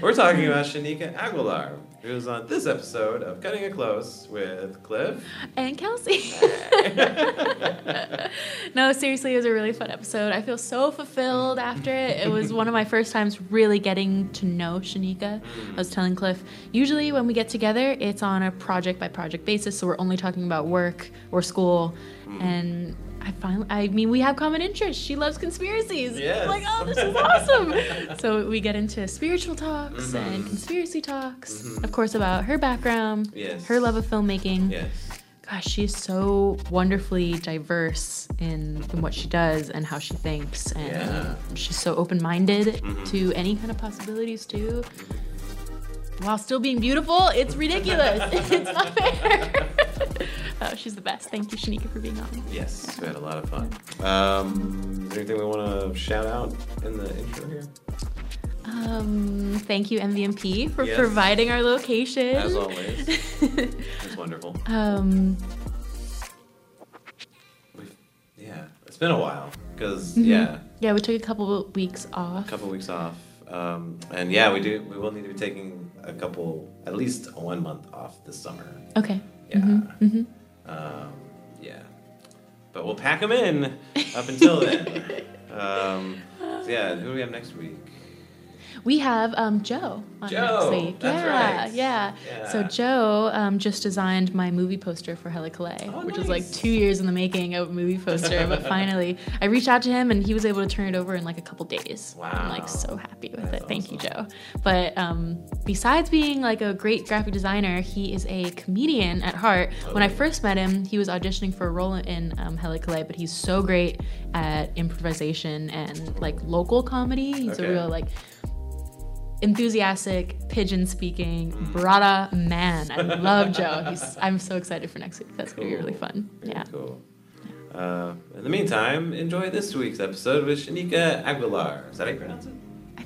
We're talking about Shaneika Aguilar, who's on this episode of Cutting It Close with Cliff. and Kelsie. no, seriously, it was a really fun episode. I feel so fulfilled after it. It was one of my first times really getting to know Shaneika. I was telling Cliff, usually when we get together, it's on a project by project basis, so we're only talking about work or school. Mm. And I finally, I mean, we have common interests. She loves conspiracies. Yes. Like, oh, this is awesome. so we get into spiritual talks mm-hmm. and conspiracy talks, mm-hmm. of course, about her background, Yes. her love of filmmaking Yes. gosh, she's so wonderfully diverse in, in what she does and how she thinks. And Yeah. she's so open minded mm-hmm. to any kind of possibilities, too. While still being beautiful, it's ridiculous. it's not fair. oh, she's the best. Thank you, Shaneika, for being on. Yes, we had a lot of fun. Um, is there anything we want to shout out in the intro here? Um, thank you, MVMP, for Yes. providing our location. As always, it's wonderful. um, We've, yeah, it's been a while because Mm-hmm. yeah, yeah, we took a couple of weeks off. a couple weeks off, um, and yeah, we do. We will need to be taking a couple, at least one month off this summer. Okay. Yeah. hmm Um, yeah. But we'll pack them in up until then. um, so yeah, who do we have next week? We have um, Joe on Joe, next week. yeah, right. yeah, So Joe um, just designed my movie poster for Hella Calais, Oh, which was like two years in the making of a movie poster. but finally, I reached out to him and he was able to turn it over in like a couple days. Wow. I'm like so happy with That's it. Thank you. Joe. But um, besides being like a great graphic designer, he is a comedian at heart. When I Oh. first met him, he was auditioning for a role in um, Hella Calais, but he's so great at improvisation and like local comedy. He's Okay. a real like enthusiastic, pigeon speaking, brada man. I love Joe. He's, I'm so excited for next week. That's gonna be really fun. Very Yeah. Cool. Uh, in the meantime, enjoy this week's episode with Shaneika Aguilar. Is that how you pronounce it?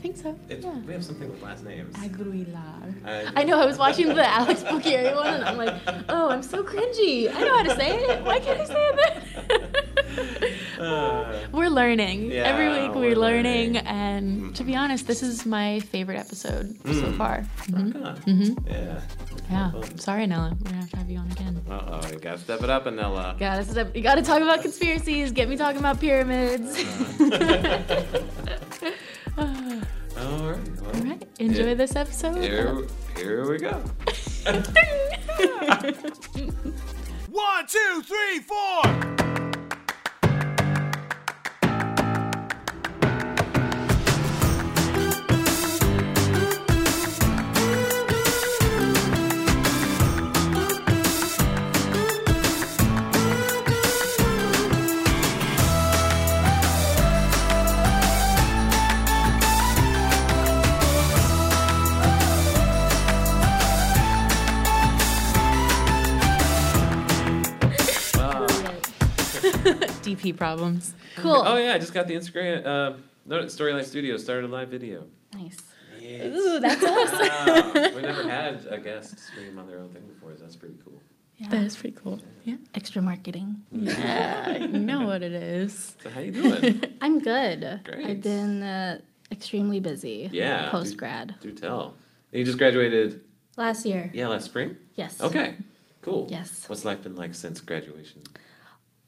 I think so. Yeah. We have something with last names. Aguilar. Ag- I know. I was watching the Alex Bocchieri one, and I'm like, oh, I'm so cringy. I know how to say it. Why can't I say it? Uh, we're learning. Yeah, Every week we're, we're learning, learning. and to be honest, this is my favorite episode so Mm. far. Mhm. rock on. Mhm. Yeah. Yeah. Fun. Sorry, Nella. We're gonna have to have you on again. Uh oh, you gotta step it up, Anella. Yeah, this is a, you got to talk about conspiracies. Get me talking about pyramids. All right. Well, All right, enjoy Yeah. this episode. Here, here we go. One, two, three, four. DP problems. Cool. oh yeah, I just got the Instagram. Uh, no, Storyline Studios started a live video. Nice. Yes. Ooh, that's awesome. Wow. we never had a guest stream on their own thing before, so that's pretty cool. That is pretty cool. Yeah. Extra marketing. Yeah, you know what it is. So how you doing? I'm good. Great. I've been uh, extremely busy. Yeah. Post grad. Do tell. You just graduated, Last year. yeah, last spring. Yes. Okay, cool. Yes. What's life been like since graduation?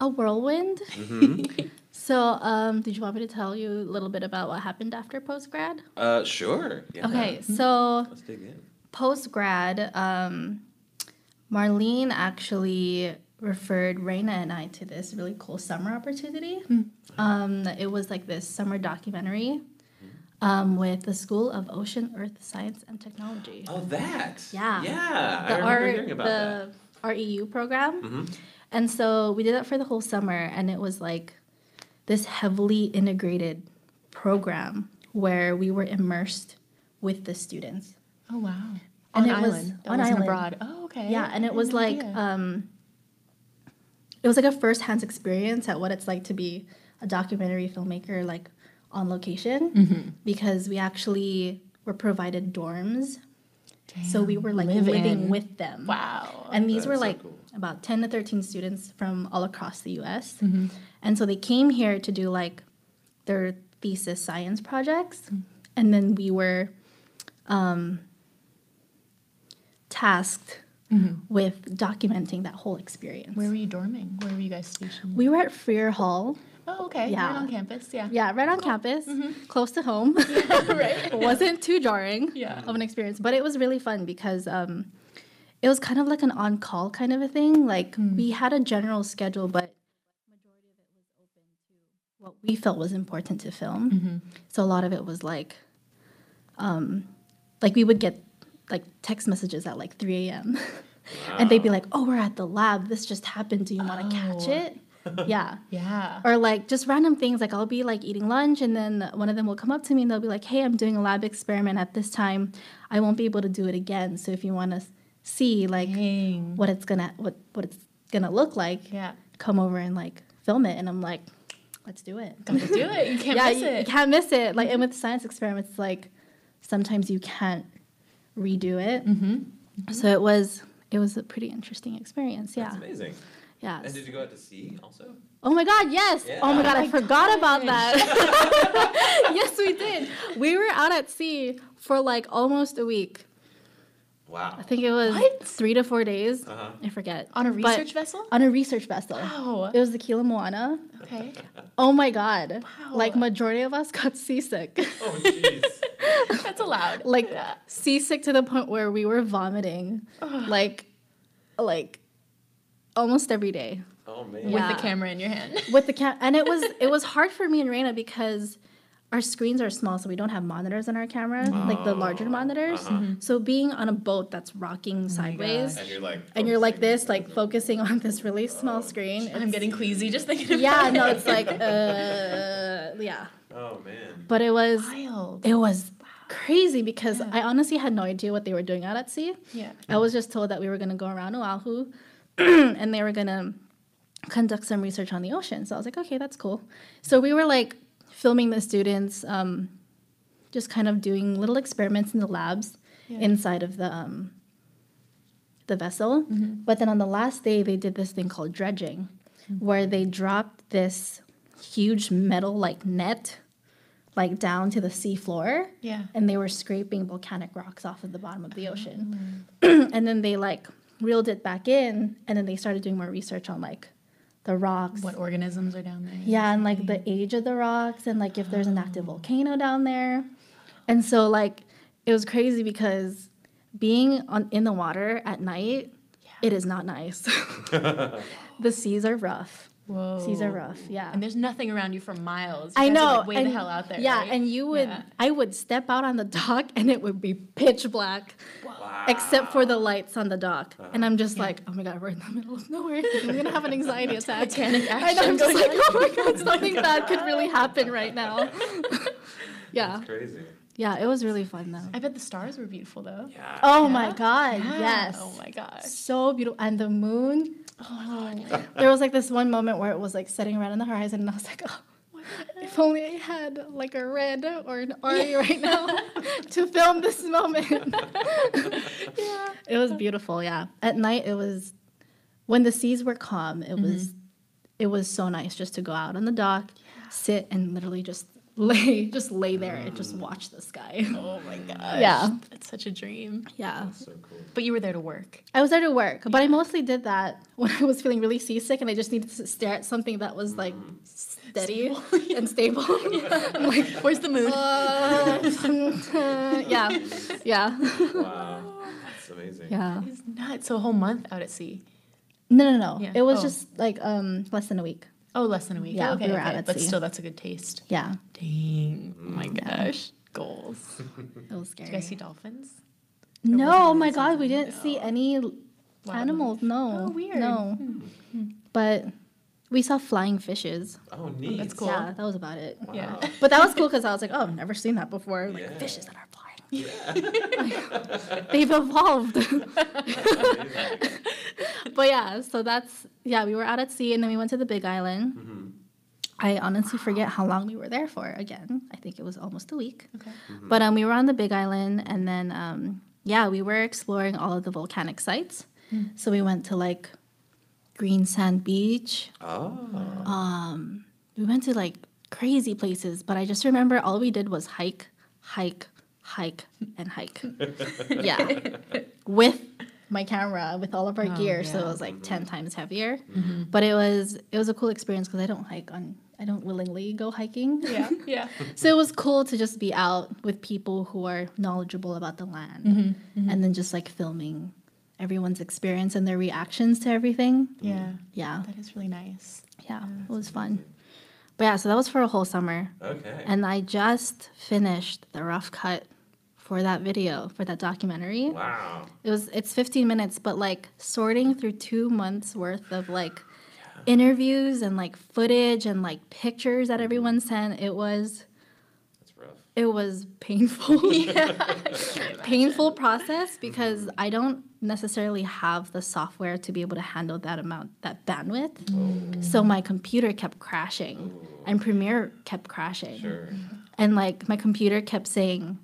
A whirlwind. Mm-hmm. So, um, did you want me to tell you a little bit about what happened after post grad? uh, sure. Yeah. Okay, so Let's dig in. post grad, um, Marlene actually referred Raina and I to this really cool summer opportunity. Um, it was like this summer documentary um, with the School of Ocean, Earth Science, and Technology. Oh, that. Yeah. Yeah. I the remember R- hearing about the that. REU program. Mhm. And so we did that for the whole summer, and it was like this heavily integrated program where we were immersed with the students. Oh wow. And on it was- island. That on island. abroad. Oh okay. Yeah, and it was like um, it was like a first-hand experience at what it's like to be a documentary filmmaker, like on location, Mm-hmm. because we actually were provided dorms, so we were like Live living in. with them. wow. And these That's were so like cool. about 10 to 13 students from all across the US. Mm-hmm. And so they came here to do like their thesis science projects. Mm. And then we were um, tasked with documenting that whole experience. Where were you dorming? Where were you guys stationed? we were at Frear Hall. Oh, okay. Yeah. Right on campus. Yeah. Yeah, right on campus, close to home. right. wasn't too jarring Yeah. of an experience, but it was really fun because um, it was kind of like an on-call kind of a thing. Like we had a general schedule, but majority of it was open to what we felt was important to film. So a lot of it was like, um, like we would get like text messages at like 3 a.m. and they'd be like, "Oh, we're at the lab. This just happened. Do you want to catch Oh. it?" yeah Yeah. or like just random things like i'll be like eating lunch and then one of them will come up to me and they'll be like hey i'm doing a lab experiment at this time i won't be able to do it again so if you want to see like Dang. what it's gonna what what it's gonna look like Yeah. come over and like film it and i'm like let's do it Gotta do it. You can't yeah miss you, it. you can't miss it like and with science experiments like sometimes you can't redo it Mm-hmm. so it was it was a pretty interesting experience yeah That's amazing. Yeah And did you go out to sea also? Oh my god, yes. Oh my god, I forgot about that. yes, we did. We were out at sea for like almost a week. Wow. I think it was What? three to four days. Uh-huh. I forget. On a But- research vessel? On a research vessel. Wow. It was the Kilo Moana. Okay. Oh my god. Wow. Like majority of us got seasick. Oh jeez. That's allowed. like Yeah. seasick to the point where we were vomiting. like like almost every day. Oh man. with Yeah. the camera in your hand. with the cam and it was it was hard for me and Raina because our screens are small so we don't have monitors in our camera like the larger monitors uh-huh. so being on a boat that's rocking sideways And you're like. and you're like this like focusing on this really small screen And I'm getting queasy just thinking about yeah it. no it's like uh yeah Oh man. but it was wild. it was crazy because I honestly had no idea what they were doing out at sea Yeah. I was just told that we were going to go around Oahu and they were going to conduct some research on the ocean. So I was like, okay, that's cool. So we were like filming the students, um, just kind of doing little experiments in the labs Yeah. inside of the um, the vessel. But then on the last day, they did this thing called dredging, where they dropped this huge metal like net like down to the sea floor Yeah. and they were scraping volcanic rocks off of the bottom of the ocean. and then they like reeled it back in and then they started doing more research on like the rocks. What organisms are down there? Yeah, and like the age of the rocks and like if there's an active oh. volcano down there. And so like it was crazy because being on in the water at night, it is not nice. the seas are rough. Whoa. Seas are rough. Yeah. And there's nothing around you for miles. I You are, know. like, way and, the hell out there. Yeah, right? and you would, Yeah. I would step out on the dock and it would be pitch black, Wow. Except for the lights on the dock. And I'm just like, oh my god, we're in the middle of nowhere. I'm gonna have an anxiety attack. Titanic And action I'm just going like, oh my god, something bad could really happen right now. yeah, That's crazy. yeah, it was really fun though. I bet the stars were beautiful though. Yeah. Oh my god, Yeah. yes. Oh my gosh. So beautiful. And the moon, Oh, my god. there was like this one moment where it was like setting around on the horizon, and I was like, oh, if only I had like a red or an ARRI right now to film this moment. yeah. it was beautiful, yeah. At night, it was when the seas were calm. It was mm-hmm. it was so nice just to go out on the dock, sit, and literally just lay just lay there and just watch the sky. Oh my gosh. Yeah. That's such a dream. Yeah. So cool. But you were there to work. I was there to work, but I mostly did that when I was feeling really seasick and I just needed to stare at something that was like steady and stable. I'm like, Where's the moon? uh, yeah, yeah, Wow. That's amazing. yeah. It's nuts. So a whole month out at sea. No, no, no. Yeah. It was Oh. just like um less than a week. Oh, less than a week. Yeah, okay, we were okay. out at But sea. still, that's a good taste. Yeah, Dang. Oh my gosh. Goals. it was scary. Did you guys see dolphins? no, oh my God, we didn't see any animals. No, Oh, weird. No, hmm. but we saw flying fishes. Oh, neat. That's cool. Yeah, that was about it. Yeah. But that was cool because I was like, oh, I've never seen that before. Like Yeah. fishes that are flying. They've evolved. but yeah, so that's yeah, we were out at sea and then we went to the Big Island. Mm-hmm. I honestly forget how long we were there for. Again, I think it was almost a week. Okay. But um, we were on the Big Island, and then um, yeah, we were exploring all of the volcanic sites. So we went to like Green Sand Beach. Oh. We went to like crazy places, but I just remember all we did was hike, hike, hike and hike. yeah. With my camera, with all of our Oh, gear, so it was like 10 times heavier. Mm-hmm. But it was it was a cool experience because I don't hike on I don't willingly go hiking. Yeah, yeah. So it was cool to just be out with people who are knowledgeable about the land Mm-hmm, and then just like filming everyone's experience and their reactions to everything. Yeah, Yeah. that is really nice. Yeah. It was fun. But yeah, so that was for a whole summer. Okay. And I just finished the rough cut for that video, for that documentary. wow. It was it's 15 minutes, but like sorting through 2 months worth of like interviews and like footage and like pictures that mm-hmm. everyone sent, it was That's rough. it was painful. painful process because mm-hmm. I don't necessarily have the software to be able to handle that amount, that bandwidth. Oh. So my computer kept crashing and oh. Premiere kept crashing. Sure. And like my computer kept saying,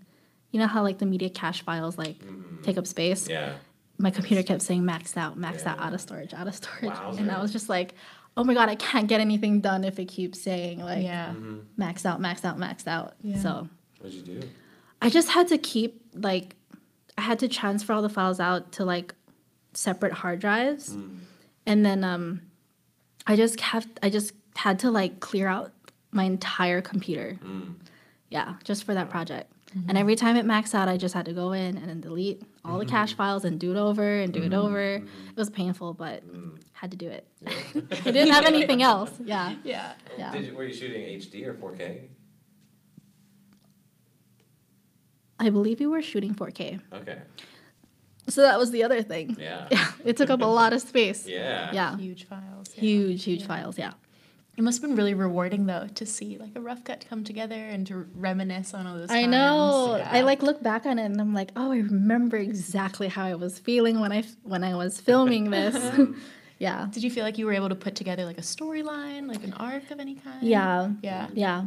you know how like the media cache files like mm-hmm. take up space? Yeah. My computer kept saying maxed out, maxed out, Yeah. out of storage, out of storage. Wowzer. And I was just like, oh my God, I can't get anything done if it keeps saying like yeah, mm-hmm. maxed out, maxed out, maxed out. Yeah. So What'd you do? I just had to keep like I had to transfer all the files out to like separate hard drives. Mm. And then um I just kept I just had to like clear out my entire computer. Mm. Yeah, just for that project. And every time it maxed out, I just had to go in and then delete all the cache mm-hmm. files and do it over and do it mm-hmm. over. Mm-hmm. It was painful, but had to do it. I didn't have anything else. Yeah. yeah. Yeah. Did you, were you shooting HD or 4K? I believe we were shooting 4K. Okay. So that was the other thing. Yeah. Yeah. It took up a lot of space. Yeah. Yeah. Huge files. yeah. Huge, huge files. Yeah. It must have been really rewarding though to see like a rough cut come together and to reminisce on all those. I times. know. Yeah. I like look back on it and I'm like, oh, I remember exactly how I was feeling when I when I was filming this. yeah. Did you feel like you were able to put together like a storyline, like an arc of any kind? Yeah. Yeah. Yeah.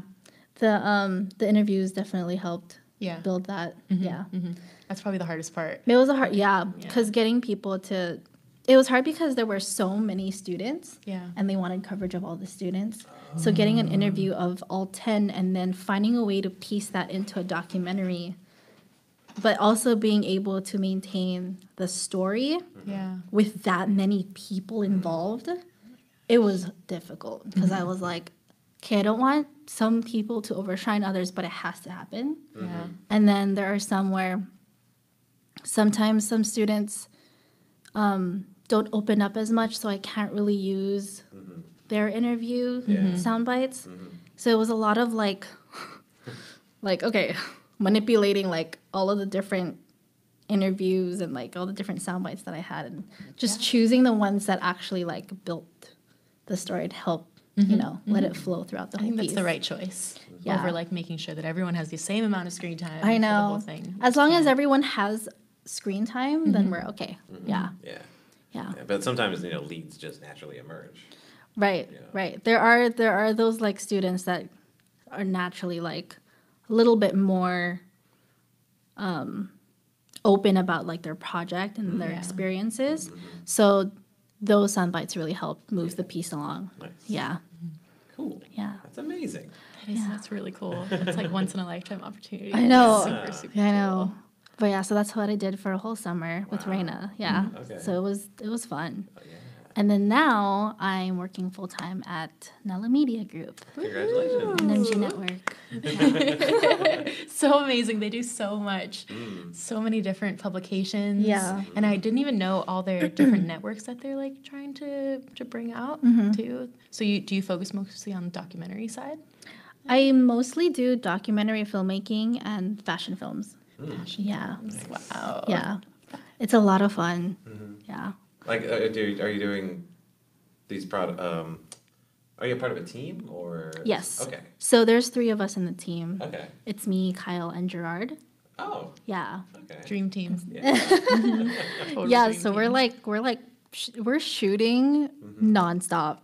The um the interviews definitely helped Yeah. build that. Yeah. hmm That's probably the hardest part. It was a hard yeah, Yeah. because getting people to it was hard because there were so many students Yeah. and they wanted coverage of all the students. So getting an interview of all 10 and then finding a way to piece that into a documentary but also being able to maintain the story Yeah. with that many people involved, it was difficult because I was like, okay, I don't want some people to overshine others, but it has to happen. Yeah. And then there are some where sometimes some students um, don't open up as much, so I can't really use mm-hmm. their interview Yeah. sound bites. Mm-hmm. So it was a lot of like, like okay, manipulating like all of the different interviews and like all the different sound bites that I had, and just choosing the ones that actually like built the story to help you mm-hmm. know let it flow throughout the I whole think that's piece. the right choice. Yeah. Over like making sure that everyone has the same amount of screen time. I For the whole know. thing. As long as everyone has screen time, then we're okay. Yeah, Yeah. Yeah. Yeah, But sometimes, you know, leads just naturally emerge. Right, Yeah. right. There are there are those like students that are naturally like a little bit more um open about like their project and their Yeah. experiences. So those sound bites really help move the piece along. Nice. Yeah. Cool. Yeah. That's amazing. That is, That's really cool. It's like once in a lifetime opportunity. I know. Super, super I cool. Know. But yeah, so that's what I did for a whole summer with Wow. Raina. Yeah. Okay. So it was it was fun. Oh, yeah. And then now I'm working full time at Nella Media Group, Congratulations. NMG Network. so amazing. They do so much, so many different publications. Yeah. and I didn't even know all their different networks that they're like trying to to bring out Mm-hmm. too. So you do you focus mostly on the documentary side? I mostly do documentary filmmaking and fashion films. Yeah, Wow. yeah, it's a lot of fun. Yeah, Like, uh, do, are you doing these product? Um, are you part of a team or? yes. Okay. So there's three of us in the team. Okay. It's me, Kyle, and Gerard. Oh. Yeah, Okay. Dream team. Yeah. Total yeah. dream So we're like we're like sh- we're shooting nonstop,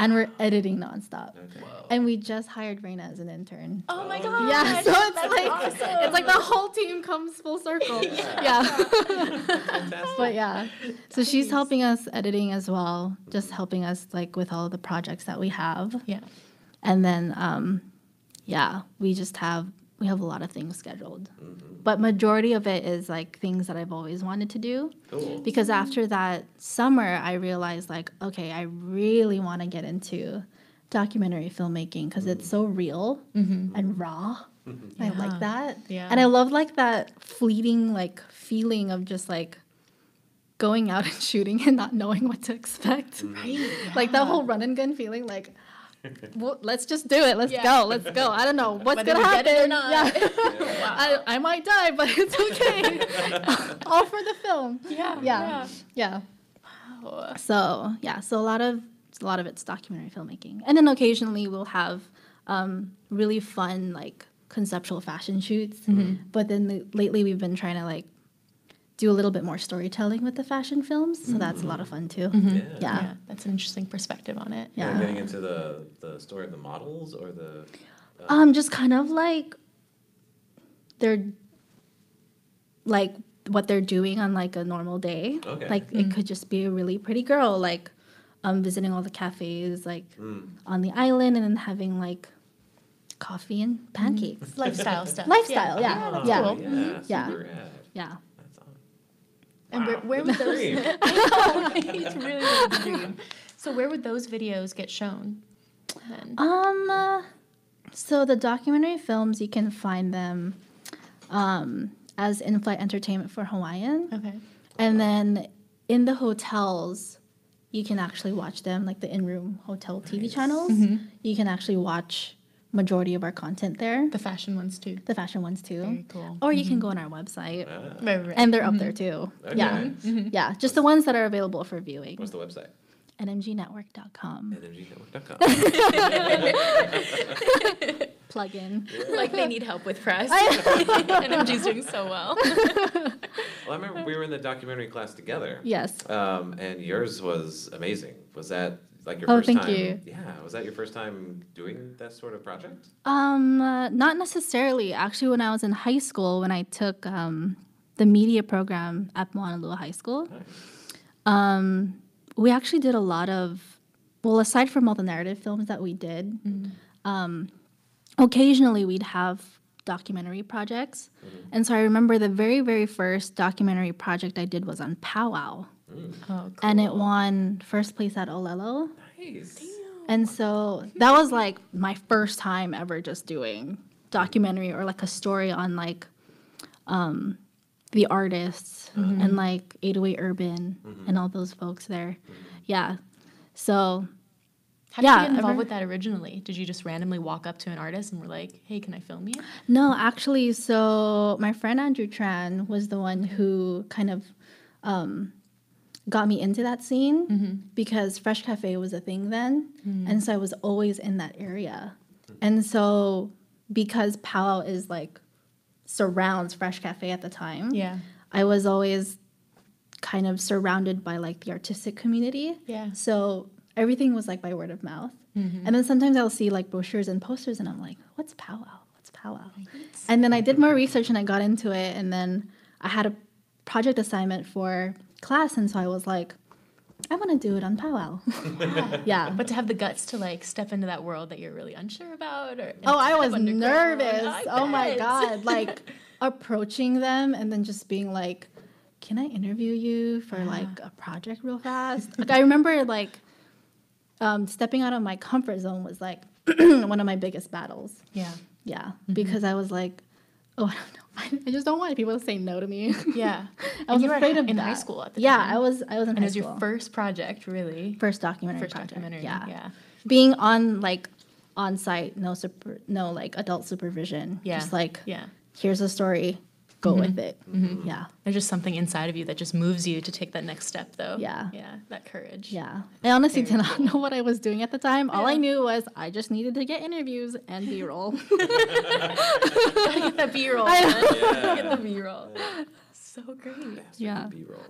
and we're editing nonstop. Okay. And we just hired Raina as an intern. Oh my Oh. god. Yeah, so it's that's like awesome. it's like the whole team comes full circle. yeah. Fantastic. but yeah so she's helping us editing as well just helping us like with all the projects that we have yeah. and then um yeah we just have we have a lot of things scheduled. Mm-hmm. But majority of it is like things that I've always wanted to do. Cool. Because after that summer, I realized like, okay, I really want to get into documentary filmmaking because it's mm. so real mm-hmm. and raw. And I like that. Yeah. And I love like that fleeting like feeling of just like going out and shooting and not knowing what to expect. Mm. Right, Like that whole run and gun feeling like well, let's just do it. Let's Yeah. go. Let's go. I don't know what's Whether gonna we get it or happen. not. Yeah. I, I might die, but it's okay. All for the film. Yeah. Yeah. Yeah. Wow. So yeah, so a lot of a lot of it's documentary filmmaking, and then occasionally we'll have um, really fun like conceptual fashion shoots. But then the, lately we've been trying to like do a little bit more storytelling with the fashion films, so that's a lot of fun too. Yeah. Yeah. Yeah, that's an interesting perspective on it. You're Yeah. getting into the the story of the models or the. Um, just kind of like they're like what they're doing on like a normal day. Okay. Like it could just be a really pretty girl, like um visiting all the cafes like Mm. on the island and then having like coffee and pancakes. Lifestyle stuff. Lifestyle, yeah. Oh, Yeah. cool. yeah. Yeah. Super rad. Yeah. That's on. And where, where would those? Dream. it's really the dream. So where would those videos get shown? Then? Um uh, so the documentary films you can find them um as in-flight entertainment for Hawaiian. Okay. And then in the hotels, you can actually watch them, like the in-room hotel TV channels. You can actually watch majority of our content there, The fashion ones too. the fashion ones too. Very cool. Or you can go on our website, Ah, Right, right. and they're up there too. Okay. Yeah, yeah, just the ones that are available for viewing. What's the website? NMGnetwork.com. NMGnetwork.com. Plug in. like they need help with press. and MG's doing so well. well, I remember we were in the documentary class together. Yes. Um, and yours was amazing. Was that like your Oh, first thank time? you. Yeah. Was that your first time doing that sort of project? Um, uh, not necessarily. Actually, when I was in high school, when I took um, the media program at Moanalua High School, um, we actually did a lot of, well, aside from all the narrative films that we did, um, occasionally we'd have documentary projects. And so I remember the very, very first documentary project I did was on Powwow. Oh, cool. And it won first place at Olelo. Nice. And so that was like my first time ever just doing documentary or like a story on like um, the artists and like 808 Urban and all those folks there. Yeah. So How did Yeah, you get involved ever- with that originally? Did you just randomly walk up to an artist and were like, "Hey, can I film you?" no, actually, so my friend Andrew Tran was the one who kind of um, got me into that scene mm-hmm. because Fresh Cafe was a thing then. Mm. And so I was always in that area. And so because Powwow is like surrounds Fresh Cafe at the time, Yeah. I was always kind of surrounded by like the artistic community. Yeah. So everything was like by word of mouth. Mm-hmm. And then sometimes I'll see like brochures and posters and I'm like, what's powwow? What's powwow? And then I did more research and I got into it. And then I had a project assignment for class. And so I was like, I want to do it on powwow. yeah. But to have the guts to like step into that world that you're really unsure about, or Oh, I was nervous. I Oh my god! Like approaching them and then just being like, "Can I interview you for like a project real fast?" Like I remember like um, stepping out of my comfort zone was like one of my biggest battles. yeah, Yeah, because I was like, "Oh, I don't know. I just don't want people to say no to me." yeah. I was And you were afraid of in that. high school at the yeah, time. I was. I was in and high it was school. your first project, really. first documentary First project. documentary. Yeah. yeah. being on like on site, no super, no like adult supervision. Yeah. just like Yeah. here's a story, go mm-hmm. with it. Mm-hmm. Yeah, There's just something inside of you that just moves you to take that next step, though. Yeah. Yeah. That courage. yeah. I honestly Very did not know what I was doing at the time. All I knew was I just needed to get interviews and B roll. Get that B roll. I Yeah. Get the B roll. So great. Yeah. B-roll.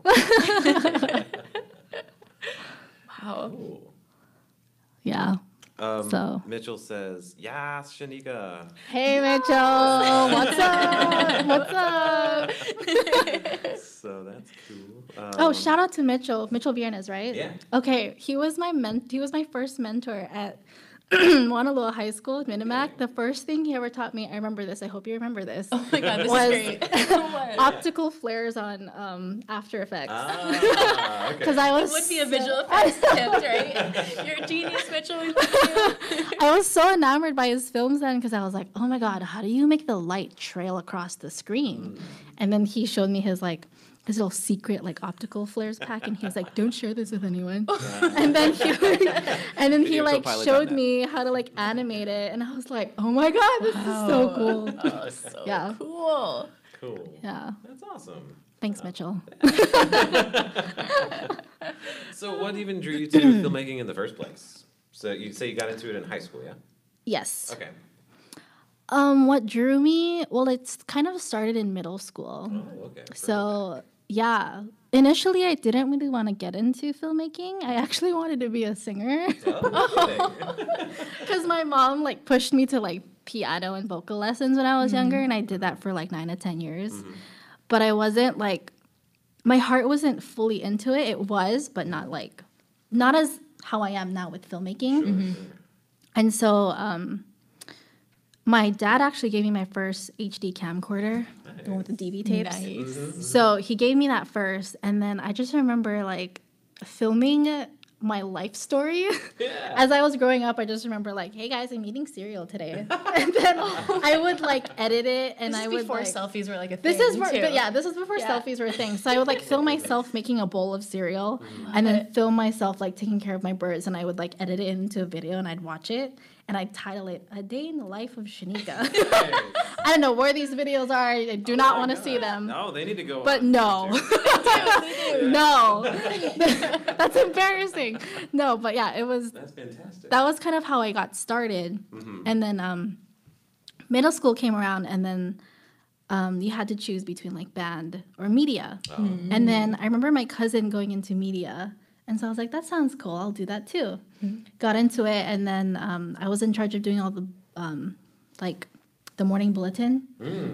Wow. Cool. yeah. Um, So. Mitchell says, "Yes, Shaneika." Hey Mitchell, what's up? What's up? So that's cool. Um, Oh, shout out to Mitchell, Mitchell Viernes, right? Yeah. Okay, he was my ment. he was my first mentor at Moanalua High School, at Minimac, the first thing he ever taught me, I remember this, I hope you remember this, Oh my god, this Was- is great. optical flares on um, After Effects. Ah, okay. Because I was it would be a so- visual effects tip, right? You're a genius, Mitchell. We love you. I was so enamored by his films then because I was like, oh my god, how do you make the light trail across the screen? And then he showed me his like his little secret like optical flares pack, and he was like, don't share this with anyone. and then he and then he like showed me how to like animate it, and I was like, oh my god, this is so cool. Oh, so Yeah. cool. Cool. Yeah, That's awesome. thanks, Mitchell. So, what even drew you to filmmaking in the first place? So, you say you got into it in high school, yeah? Yes. Okay. Um, what drew me? Well, it's kind of started in middle school. Oh, okay. So yeah, initially I didn't really want to get into filmmaking. I actually wanted to be a singer Oh, because my mom like pushed me to like piano and vocal lessons when I was younger, mm-hmm. and I did that for like nine to ten years. Mm-hmm. But I wasn't like my heart wasn't fully into it. It was, but not like not as how I am now with filmmaking. Mm-hmm. And so um, my dad actually gave me my first HD camcorder, the one with the DV tapes. Nice. Mm-hmm. So he gave me that first, and then I just remember like filming my life story. Yeah. As I was growing up, I just remember like, "Hey guys, I'm eating cereal today," and then I would like edit it, and This I is would before like, selfies were like a thing. This is for, too. but yeah, this is before Yeah. selfies were a thing. So I would like film myself making a bowl of cereal, mm-hmm. and then film myself like taking care of my birds, and I would like edit it into a video, and I'd watch it, and I'd title it "A Day in the Life of Shaneika." I don't know where these videos are. I do not want to see them. No, they need to go. But no. No, that's embarrassing. No, but yeah, it was. That's fantastic. That was kind of how I got started, and then um, middle school came around, and then um, you had to choose between like band or media. And then I remember my cousin going into media, and so I was like, "That sounds cool. I'll do that too." Got into it, and then um, I was in charge of doing all the um, like the morning bulletin.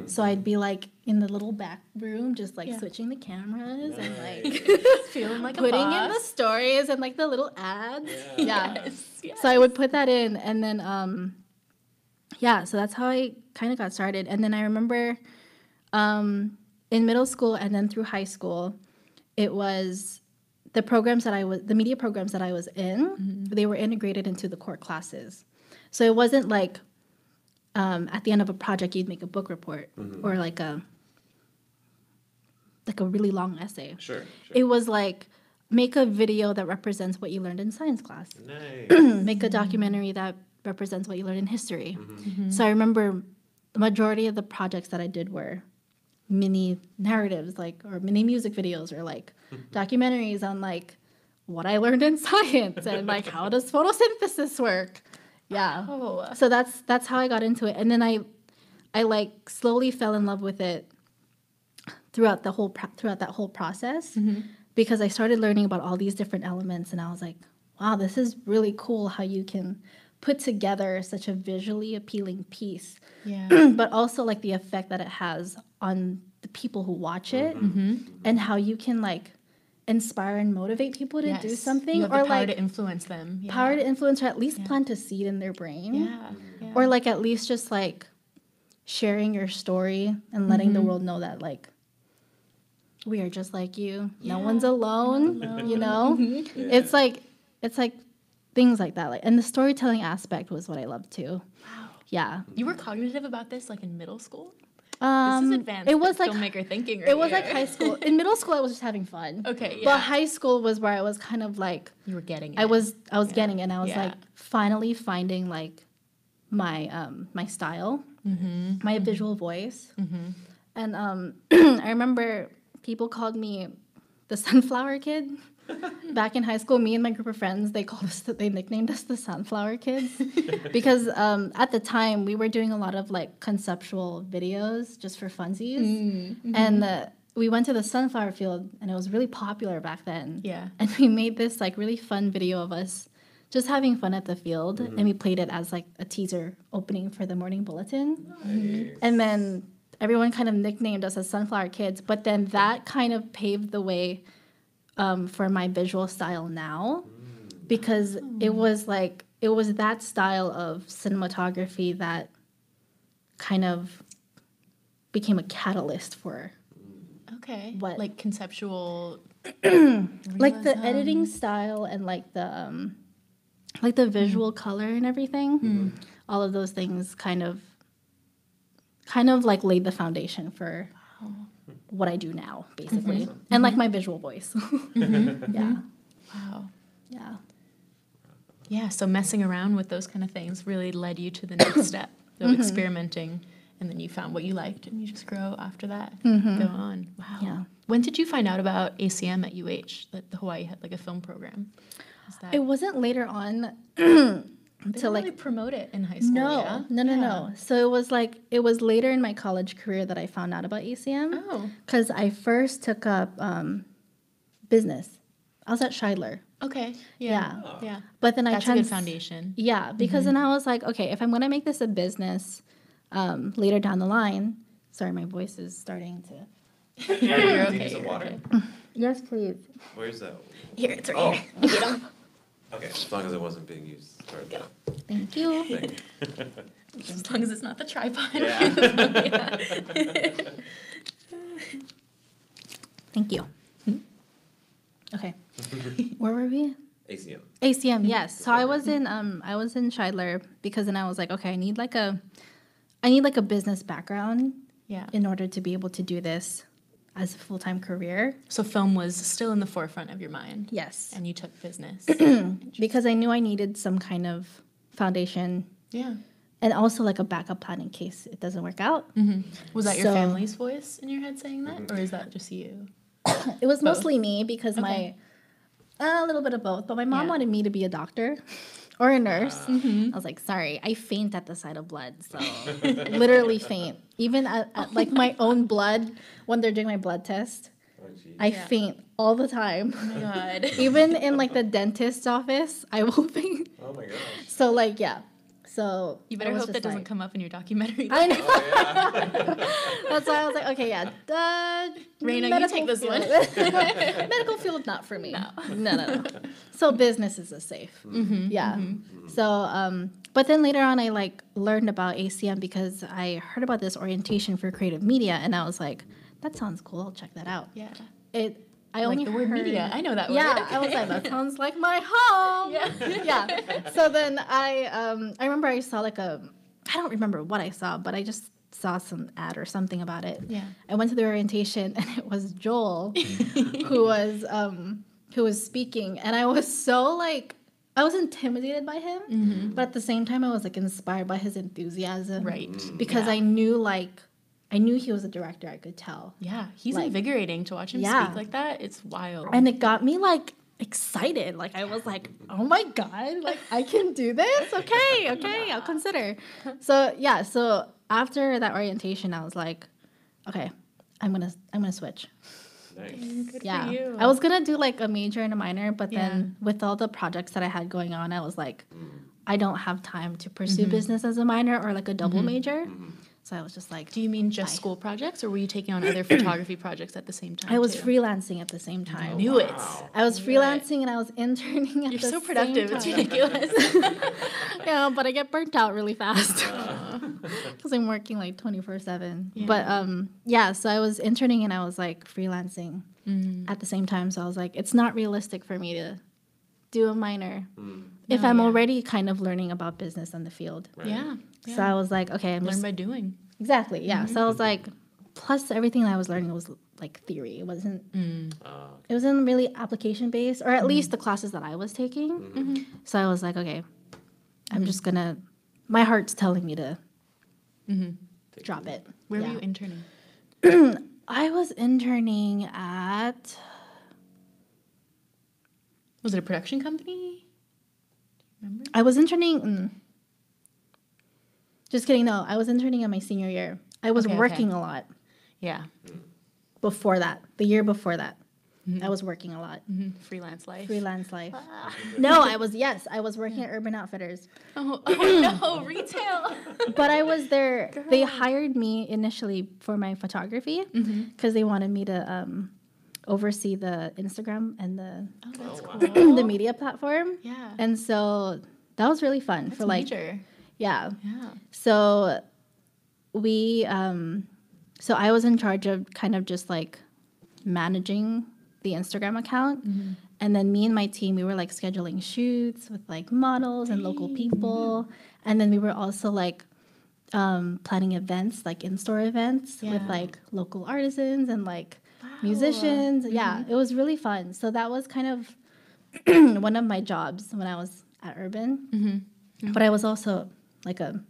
So I'd be like in the little back room, just like Yeah. switching the cameras and like feeling like putting a in the stories and like the little ads. Yeah. Yes, yes. So I would put that in, and then um, yeah. So that's how I kind of got started. And then I remember um, in middle school and then through high school, it was the programs that I was, the media programs that I was in, mm-hmm. they were integrated into the core classes. So it wasn't like um, at the end of a project you'd make a book report mm-hmm. or like a like a really long essay. Sure. sure. It was like make a video that represents what you learned in science class. nice. make a documentary that represents what you learned in history. Mm-hmm. So I remember the majority of the projects that I did were mini narratives, like or mini music videos, or like documentaries on like what I learned in science and like how does photosynthesis work. Yeah. Oh. So that's that's how I got into it, and then I, I like slowly fell in love with it. Throughout the whole pro- throughout that whole process, mm-hmm. because I started learning about all these different elements, and I was like, wow, this is really cool how you can put together such a visually appealing piece, Yeah. but also like the effect that it has on the people who watch it, mm-hmm. Mm-hmm. and how you can like inspire and motivate people to do something, You have or the power like to influence them. Yeah. power to influence, or at least plant a seed in their brain. Yeah. Mm-hmm. yeah. or like at least just like sharing your story and letting the mm-hmm. world know that like we are just like you. No one's alone you know? Mm-hmm. it's like it's like things like that like and the storytelling aspect was what i loved too. Wow. yeah. You were cognitive about this like in middle school? Um This is advanced. it was like filmmaker thinking. Right it was like high school in middle school i was just having fun Okay. Yeah. but high school was where i was kind of like you were getting. It. I was I was Yeah. getting it and I was Yeah. like finally finding like my um my style, Mm-hmm. my visual voice. And um I remember people called me the sunflower kid. Back in high school, me and my group of friends, they called us, they nicknamed us the Sunflower Kids because um, at the time we were doing a lot of like conceptual videos just for funsies, Mm-hmm. and uh, we went to the sunflower field and it was really popular back then. Yeah. And we made this like really fun video of us just having fun at the field and we played it as like a teaser opening for the morning bulletin. Nice. And then everyone kind of nicknamed us as Sunflower Kids, but then that kind of paved the way um, for my visual style now because it was like it was that style of cinematography that kind of became a catalyst for Okay. What? Like conceptual. like the editing style and like the um like the visual color and everything all of those things kind of kind of like laid the foundation for what i do now basically mm-hmm. and like mm-hmm. my visual voice mm-hmm. yeah Wow. yeah Yeah. So messing around with those kind of things really led you to the next step of experimenting, and then you found what you liked, and you just grow after that. Go on. Wow. Yeah. When did you find out about ACM at UH? That the Hawaii had like a film program. Is that it wasn't later on they to didn't like really promote it in high school? no yeah? no no Yeah. no so it was like it was later in my college career that i found out about acm Oh. because i first took up um, business i was at Shidler Okay. Yeah. Yeah. Yeah. but then i That's a good foundation. Yeah, because then I was like, okay, if I'm gonna make this a business um, later down the line. Sorry, my voice is starting to. You're Do you need okay. water? okay. Yes, please. Where's that? Here, it's right Oh. here. Okay, as long as it wasn't being used for the Thank you. thing. As long as it's not the tripod. Yeah. Thank you. Okay, where were we? ACM. ACM. Yes. So I was in um I was in Shidler because then I was like, okay, I need like a, I need like a business background yeah. in order to be able to do this as a full time career. So film was still in the forefront of your mind. Yes. And you took business. Because I knew I needed some kind of foundation yeah. and also like a backup plan in case it doesn't work out. Mm-hmm. Was that your family's voice in your head saying that? Or is that just you? It was mostly me because my a little bit of both, but my mom Yeah. wanted me to be a doctor or a nurse. Mm-hmm. I was like, sorry, I faint at the sight of blood, so literally faint. Even at, at like my own blood when they're doing my blood test, Oh. I Yeah. faint all the time. Oh my god. Even in like the dentist's office, I will faint. Oh my gosh. So like yeah, so You better hope that just doesn't come up in your documentary. I know. Oh yeah. That's why I was like, okay, yeah. Uh, Raina, you take this one. medical field, not for me. No. no, no, no. So business is a safe. Mm-hmm, Yeah. So, um, but then later on, I like learned about ACM because I heard about this orientation for creative media, and I was like, that sounds cool. I'll check that out. yeah. It. I Like only the word heard- media. I know that word. Yeah, I was like, that sounds like my home. Yeah. yeah. So then I, um, I remember I saw like a, I don't remember what I saw, but I just saw some ad or something about it. Yeah. I went to the orientation and it was Joel who was, um, who was speaking, and I was so like, I was intimidated by him, but at the same time, I was like inspired by his enthusiasm, Right. Because Yeah. I knew like, I knew he was a director. I could tell. Yeah. He's Like- invigorating to watch him Yeah. speak like that. It's wild. and it got me like excited like i was like oh my god like i can do this okay okay i'll consider so yeah so after that orientation i was like okay i'm gonna i'm gonna switch Nice. Good yeah for you. i was gonna do like a major and a minor but Yeah. then with all the projects that i had going on i was like Mm. i don't have time to pursue Mm-hmm. business as a minor or like a double major Mm-hmm. So i was just like Do you mean just Bye. school projects, or were you taking on other photography projects at the same time? i was too? freelancing at the same time I Knew it. I was freelancing and I was interning at You're the so same productive. It's ridiculous. yeah, but I get burnt out really fast because I'm working like 24 7. But um, yeah, so I was interning and I was like freelancing Mm. at the same time. So I was like, it's not realistic for me to do a minor if No, I'm yeah. already kind of learning about business on the field. Right. Yeah. So I was like, okay, I'm Learn just by doing. exactly yeah. So I was mm-hmm. like, plus everything that I was learning was like theory. It wasn't. Uh, It wasn't really application based, or at mm-hmm. least the classes that I was taking. Mm-hmm. So I was like, okay, I'm just gonna. My heart's telling me to take drop it. Where Yeah. were you interning? I was interning at. Was it a production company? Remember? I was interning. Mm, Just kidding. No, I was interning in my senior year. I was Okay, okay. working a lot Yeah. before that. The year before that, I was working a lot. hmm Freelance life. Freelance life. No, I was yes, I was working at Urban Outfitters. Oh, oh no, retail. but I was there. They hired me initially for my photography because they wanted me to um, oversee the Instagram and the Oh, cool. the media platform. Yeah. And so that was really fun That's for like major. Yeah. Yeah. So we um so I was in charge of kind of just like managing the Instagram account. And then me and my team, we were like scheduling shoots with like models and local people. And then we were also like um, planning events, like in store events with like local artisans and like musicians. Yeah, it was really fun. So that was kind of one of my jobs when I was at Urban. But I was also like a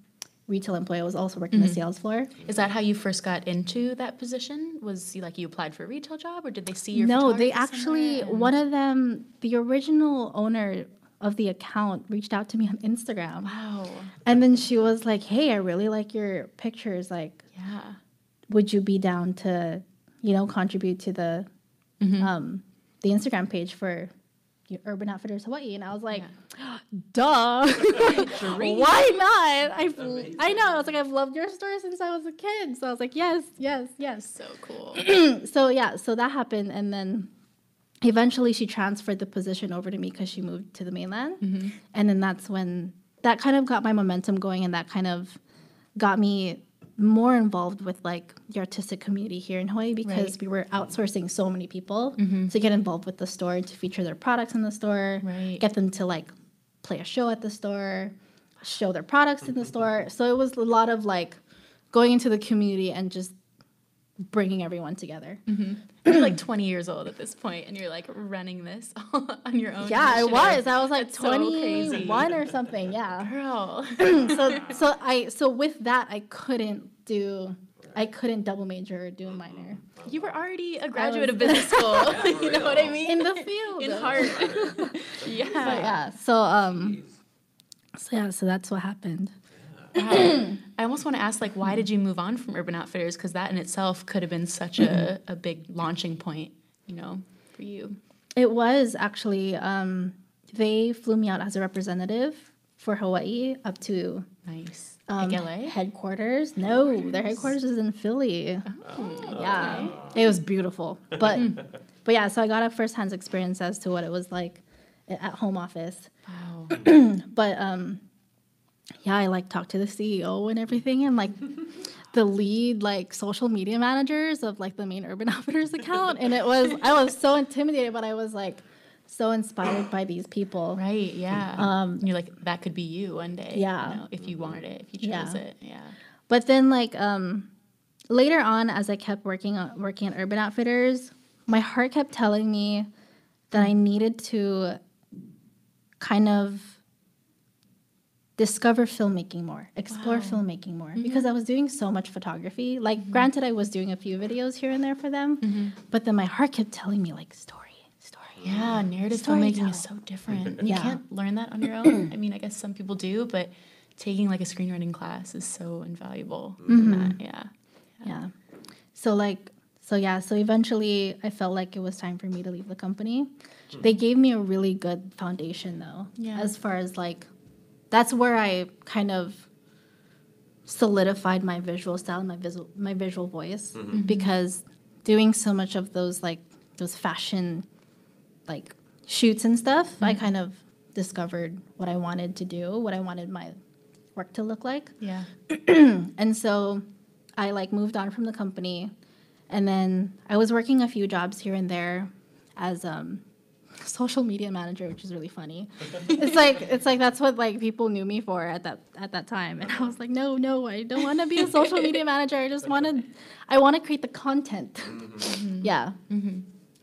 retail employee. I was also working the sales floor. Is that how you first got into that position? Was you like you applied for a retail job, or did they see your? No, they photography actually somewhere and- one of them, the original owner of the account, reached out to me on Instagram, Wow. and then she was like, "Hey, I really like your pictures. Like, Yeah. would you be down to, you know, contribute to the, Mm-hmm. um, the Instagram page for." Your Urban Outfitters Hawaii, and I was like, "Duh, why not?" I I know. I was like, "I've loved your store since I was a kid," so I was like, "Yes, yes, yes." So cool. so yeah, so that happened, and then eventually she transferred the position over to me because she moved to the mainland, mm-hmm. and then that's when that kind of got my momentum going, and that kind of got me more involved with like the artistic community here in Hawaii because Right. we were outsourcing so many people mm-hmm. to get involved with the store to feature their products in the store, Right. get them to like play a show at the store, show their products in the mm-hmm. store. So it was a lot of like going into the community and just bringing everyone together. you're like 20 years old at this point, and you're like running this on your own. Yeah, I was. I was like That's so crazy. 21 or something. Yeah. Girl. so so I so with that I couldn't do I couldn't double major or do a minor You were already a graduate was- of business school. you know what I mean? in the field. In heart. yeah. Yeah. So um so yeah, so that's what happened. Wow. I almost want to ask, like, why did you move on from Urban Outfitters? Because that in itself could have been such a, a big launching point, you know, for you. It was actually um they flew me out as a representative for Hawaii up to Nice. um, like LA? headquarters. No, their headquarters is in Philly. Oh, Yeah, it was beautiful. But but yeah, so I got a firsthand experience as to what it was like at home office. Wow. But um, yeah, I like talked to the CEO and everything, and like the lead like social media managers of like the main Urban Outfitters account, and it was I was so intimidated, but I was like so inspired by these people. Right. Yeah. Um, you're like, that could be you one day. Yeah. You know, if you wanted it, if you chose Yeah. it. Yeah. But then like um later on as I kept working on working at Urban Outfitters, my heart kept telling me that I needed to kind of discover filmmaking more, explore filmmaking more mm-hmm. because I was doing so much photography. Like mm-hmm. granted I was doing a few videos here and there for them, mm-hmm. but then my heart kept telling me like story, story. Yeah. Narrative Storytelling. filmmaking is so different. And You Yeah. can't learn that on your own. I mean, I guess some people do, but taking like a screenwriting class is so invaluable. in that. Yeah. Yeah. So like so yeah, so eventually I felt like it was time for me to leave the company. Hmm. They gave me a really good foundation though. Yeah. As far as like that's where I kind of solidified my visual style and my visual my visual voice. Mm-hmm. Mm-hmm. Because doing so much of those like those fashion like shoots and stuff, I mm-hmm. kind of discovered what I wanted to do, what I wanted my work to look like. Yeah. And so I like moved on from the company. And then I was working a few jobs here and there as um social media manager, which is really funny. it's like it's like that's what like people knew me for at that at that time. And I was like, no, no, I don't want to be a social media manager. I just want to I want to create the content. Mm-hmm. Yeah. Mm-hmm.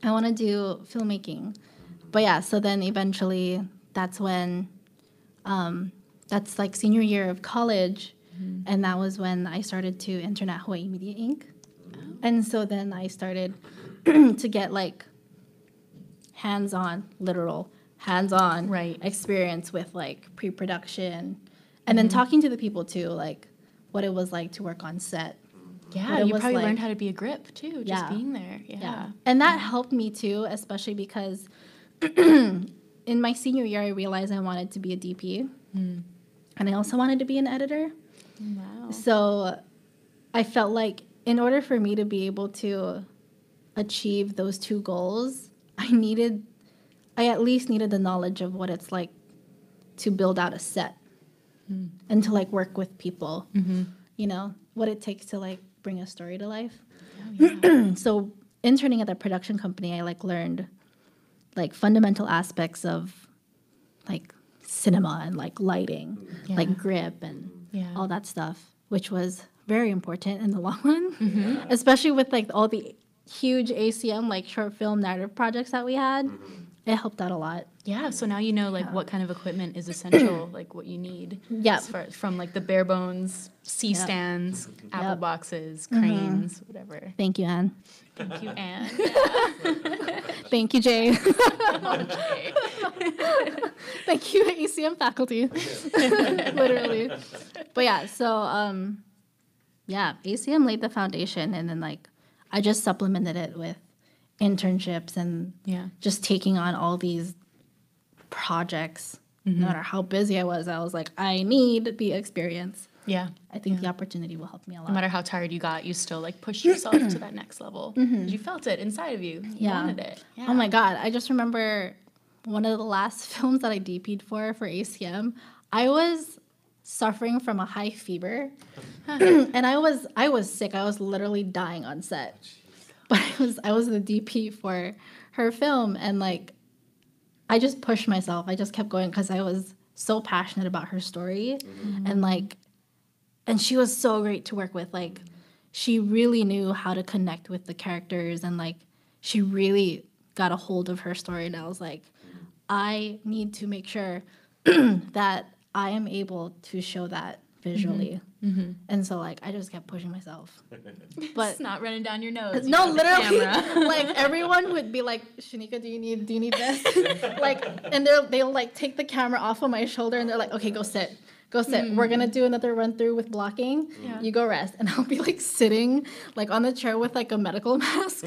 I want to do filmmaking. But yeah, so then eventually that's when um, that's like senior year of college. Mm-hmm. And that was when I started to intern at Hawaii Media Inc. Oh. And so then I started to get like hands on, literal, hands on Right. experience with like pre production. And then mm-hmm. talking to the people too, like what it was like to work on set. Yeah. You probably like. learned how to be a grip too, just Yeah. being there. Yeah. Yeah. And that helped me too, especially because in my senior year, I realized I wanted to be a DP. Mm. And I also wanted to be an editor. Wow. So I felt like in order for me to be able to achieve those two goals, I needed, I at least needed the knowledge of what it's like to build out a set hmm. and to like work with people. Mm-hmm. You know what it takes to like bring a story to life. Oh, so interning at the production company, I like learned like fundamental aspects of like cinema and like lighting, Yeah. like grip and Yeah. all that stuff, which was very important in the long run, mm-hmm. especially with like all the huge ACM like short film narrative projects that we had. Mm-hmm. It helped out a lot. Yeah, so now you know like what kind of equipment is essential, like what you need. Yep. As far, from like the bare bones C Yep. stands, mm-hmm. apple Yep. boxes, mm-hmm. cranes, whatever. Thank you, Anne. Thank you, Anne. Thank you, Jay. Thank you, ACM faculty. Literally. But yeah, so um, yeah, ACM laid the foundation, and then like I just supplemented it with internships and Yeah. just taking on all these projects. No mm-hmm. matter how busy I was, I was like, I need the experience. Yeah. I think the opportunity will help me a lot. No matter how tired you got, you still like pushed yourself to that next level. 'Cause mm-hmm. You felt it inside of you. You Yeah. wanted it. Yeah. Oh my god, I just remember one of the last films that I DP'd for for ACM. I was suffering from a high fever, and I was I was sick. I was literally dying on set. Oh, but I was I was the DP for her film, and like I just pushed myself. I just kept going because I was so passionate about her story, mm-hmm. and like, and she was so great to work with. Like, she really knew how to connect with the characters, and like, she really got a hold of her story. And I was like, mm-hmm. I need to make sure that I am able to show that visually. Mm-hmm. Mm-hmm. And so like, I just kept pushing myself. But It's not running down your nose. you no, got literally, like everyone would be like, "Shaneika, do you need do you need this?" like, and they'll they'll like take the camera off of my shoulder and they're like, "Okay, go sit, go sit. We're gonna mm-hmm. do another run through with blocking. Yeah. You go rest." And I'll be like sitting like on the chair with like a medical mask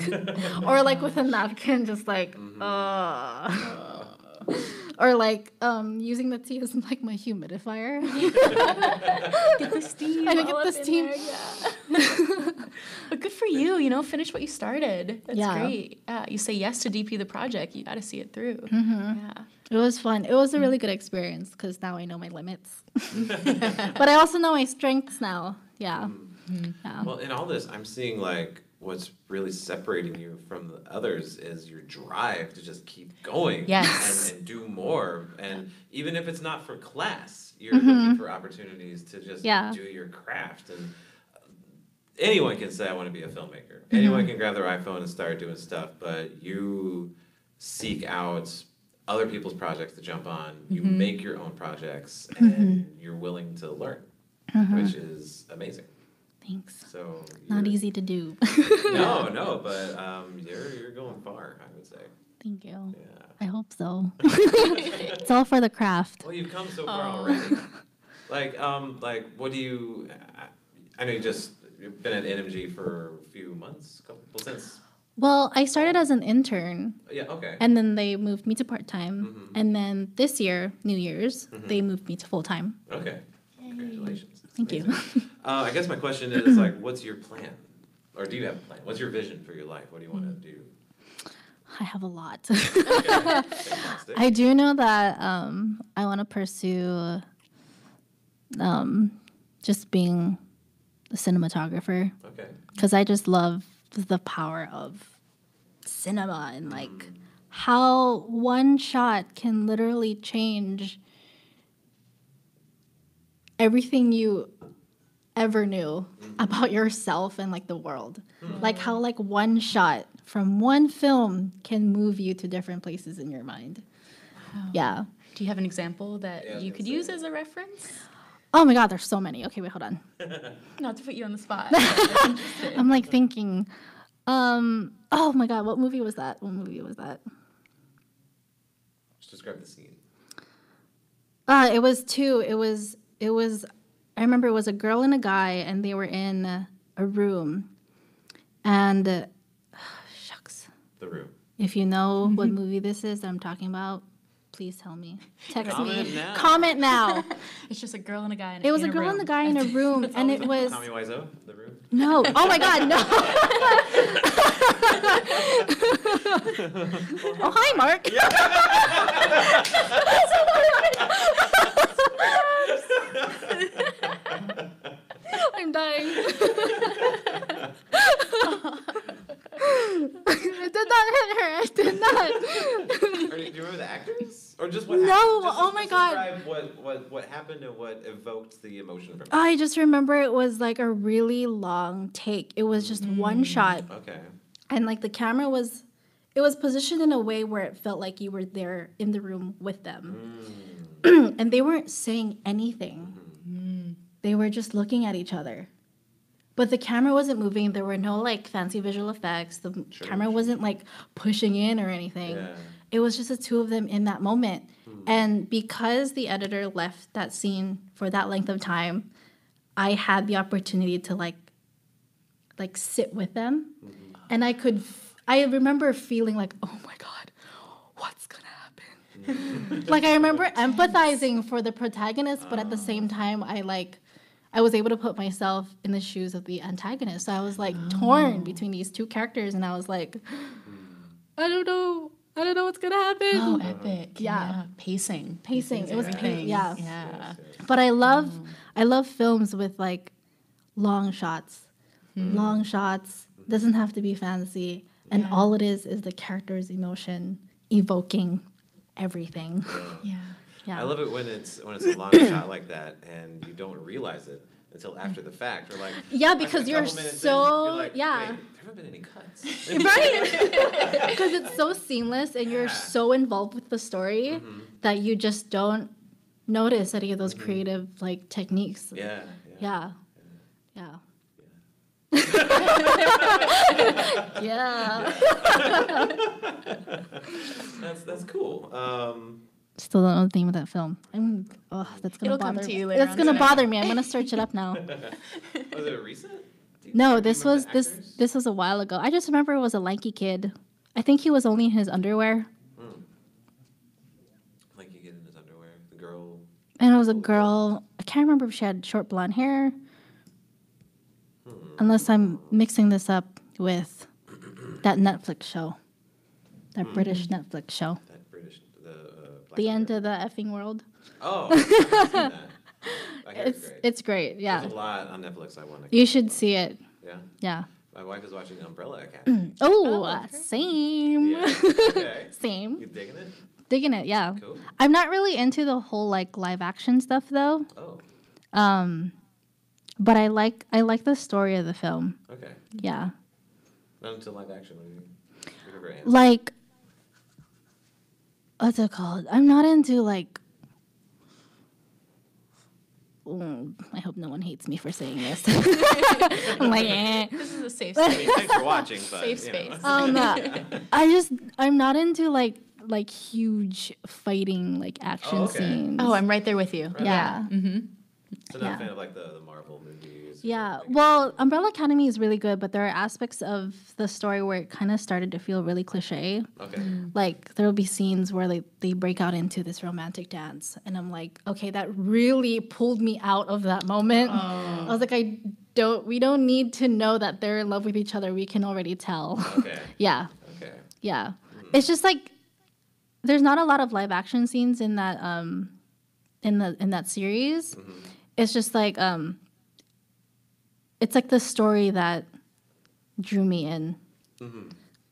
or like with a napkin, just like, uh. Or like um, using the tea as like my humidifier. get the steam. I get the steam. there, yeah. but good for you. You know, finish what you started. That's Yeah. great. Yeah, you say yes to DP the project. You got to see it through. Mm-hmm. Yeah. It was fun. It was a really good experience because now I know my limits. but I also know my strengths now. Yeah. Yeah. Well, in all this, I'm seeing like what's really separating you from the others is your drive to just keep going Yes. and, and do more. And even if it's not for class, you're looking for opportunities to just Mm-hmm. Yeah. do your craft. And anyone can say, I want to be a filmmaker. Mm-hmm. Anyone can grab their iPhone and start doing stuff, but you seek out other people's projects to jump on. You Mm-hmm. make your own projects and you're willing to learn, which is amazing. Thanks. So Mm-hmm. Not easy to do. No, no, but um, you're you're going far. I would say. Thank you. Yeah. I hope so. it's all for the craft. Well, you've come so far Oh. already. Like um, like what do you? I- I know you just you've been at NMG for a few months, a couple well, since. Well, I started as an intern Yeah. Okay. and then they moved me to part time. Mhm. And then this year, New Year's, they moved me to full time. Okay. Congratulations. Thank you. Uh, I guess my question is like, what's your plan, or do you have a plan? What's your vision for your life? What do you want to do? I have a lot. Okay. I do know that um, I want to pursue um, just being a cinematographer Okay. because I just love the power of cinema and like how one shot can literally change everything you ever knew about yourself and like the world. Like how like one shot from one film can move you to different places in your mind. Yeah. Do you have an example that Yeah, you could say. use as a reference? Oh my god, there's so many. Okay, wait, hold on. Not to put you on the spot. I'm like thinking, um, oh my god, what movie was that? What movie was that? Just describe the scene. Uh, it was two. It was it was I remember it was a girl and a guy and they were in a room. And uh, shucks. The room. If you know what movie this is that I'm talking about, please tell me. Text Comment me. now. Comment now. it's just a girl and a guy. In It was in a girl room. and a guy in a room and it was Tommy Wiseau. The room. no. Oh my god, no. oh hi Mark. I'm dying. I did not hit her. I did not. Or, do you remember the actors, or just what? No. Happened? Oh just my god. What, what what happened and what evoked the emotion from? I just remember it was like a really long take. It was just mm. one shot. Okay. And like the camera was, it was positioned in a way where it felt like you were there in the room with them, mm. and they weren't saying anything they were just looking at each other. But the camera wasn't moving. There were no like fancy visual effects. The Sure, camera sure. wasn't like pushing in or anything. Yeah. It was just the two of them in that moment. Hmm. And because the editor left that scene for that length of time, I had the opportunity to like like sit with them. Mm-hmm. And I could f- I remember feeling like, "Oh my god, what's going to happen?" like I remember empathizing for the protagonist, but at the same time I like I was able to put myself in the shoes of the antagonist. So I was like torn oh. between these two characters and I was like I don't know. I don't know what's going to happen. Oh, epic. Yeah. Pacing. Pacing. It was pa- Everything. yeah. Yeah. But I love mm. I love films with like long shots. Hmm. Long shots. Doesn't have to be fancy. And Yeah. all it is is the character's emotion evoking everything. Yeah. Yeah. I love it when it's when it's a long shot like that and you don't realize it until after the fact. Or like Yeah, because you're couple minutes in, so- you're like, yeah. "Wait, there haven't been any cuts. right? Because it's so seamless and you're Yeah. Mm-hmm. so involved with the story that you just don't notice any of those creative like techniques. yeah. Yeah. Yeah. Yeah. yeah. That's that's cool. Um, Still don't know the name of that film. I'm, oh, that's gonna It'll come bother to me. you later That's on gonna today. bother me. I'm gonna search it up now. was it recent? Do No, this was this this was a while ago. I just remember it was a lanky kid. I think he was only in his underwear, Like you get in his underwear. The girl. and it was a girl. I can't remember if she had short blonde hair. Hmm. Unless I'm mixing this up with that Netflix show, that Hmm. British Netflix show, That British. The. Uh, Black the end of the effing world. Oh, I've seen that. I hear It's it's great. it's great. Yeah, There's a lot on Netflix I want to. you should see it. Yeah. Yeah. My wife is watching Umbrella Academy. Oh, Oh, uh, okay. same. yeah. Okay. same. You digging it? Digging it. Yeah. Cool. I'm not really into the whole like live action stuff though. Oh. Um, but I like I like the story of the film. Okay. Yeah, Not until live action. What do you? Your favorite like what's it called? I'm not into like. Mm, I hope no one hates me for saying this. I'm like, eh. This is a safe I space. mean, thanks for watching, but Safe you know. space. um, uh, I just I'm not into like like huge fighting like action Oh, okay. scenes. Oh, I'm right there with you. yeah. Mm-hmm. So not yeah. a fan of like the, the Marvel movies. Or Yeah, anything? well, Umbrella Academy is really good, but there are aspects of the story where it kind of started to feel really cliche. Okay. Like there will be scenes where they, they break out into this romantic dance, and I'm like, okay, that really pulled me out of that moment. I was like, I don't, we don't need to know that they're in love with each other. We can already tell. Okay. yeah, Okay. yeah. It's just like there's not a lot of live action scenes in that um in the in that series. Mm-hmm. It's just like um it's like the story that drew me in.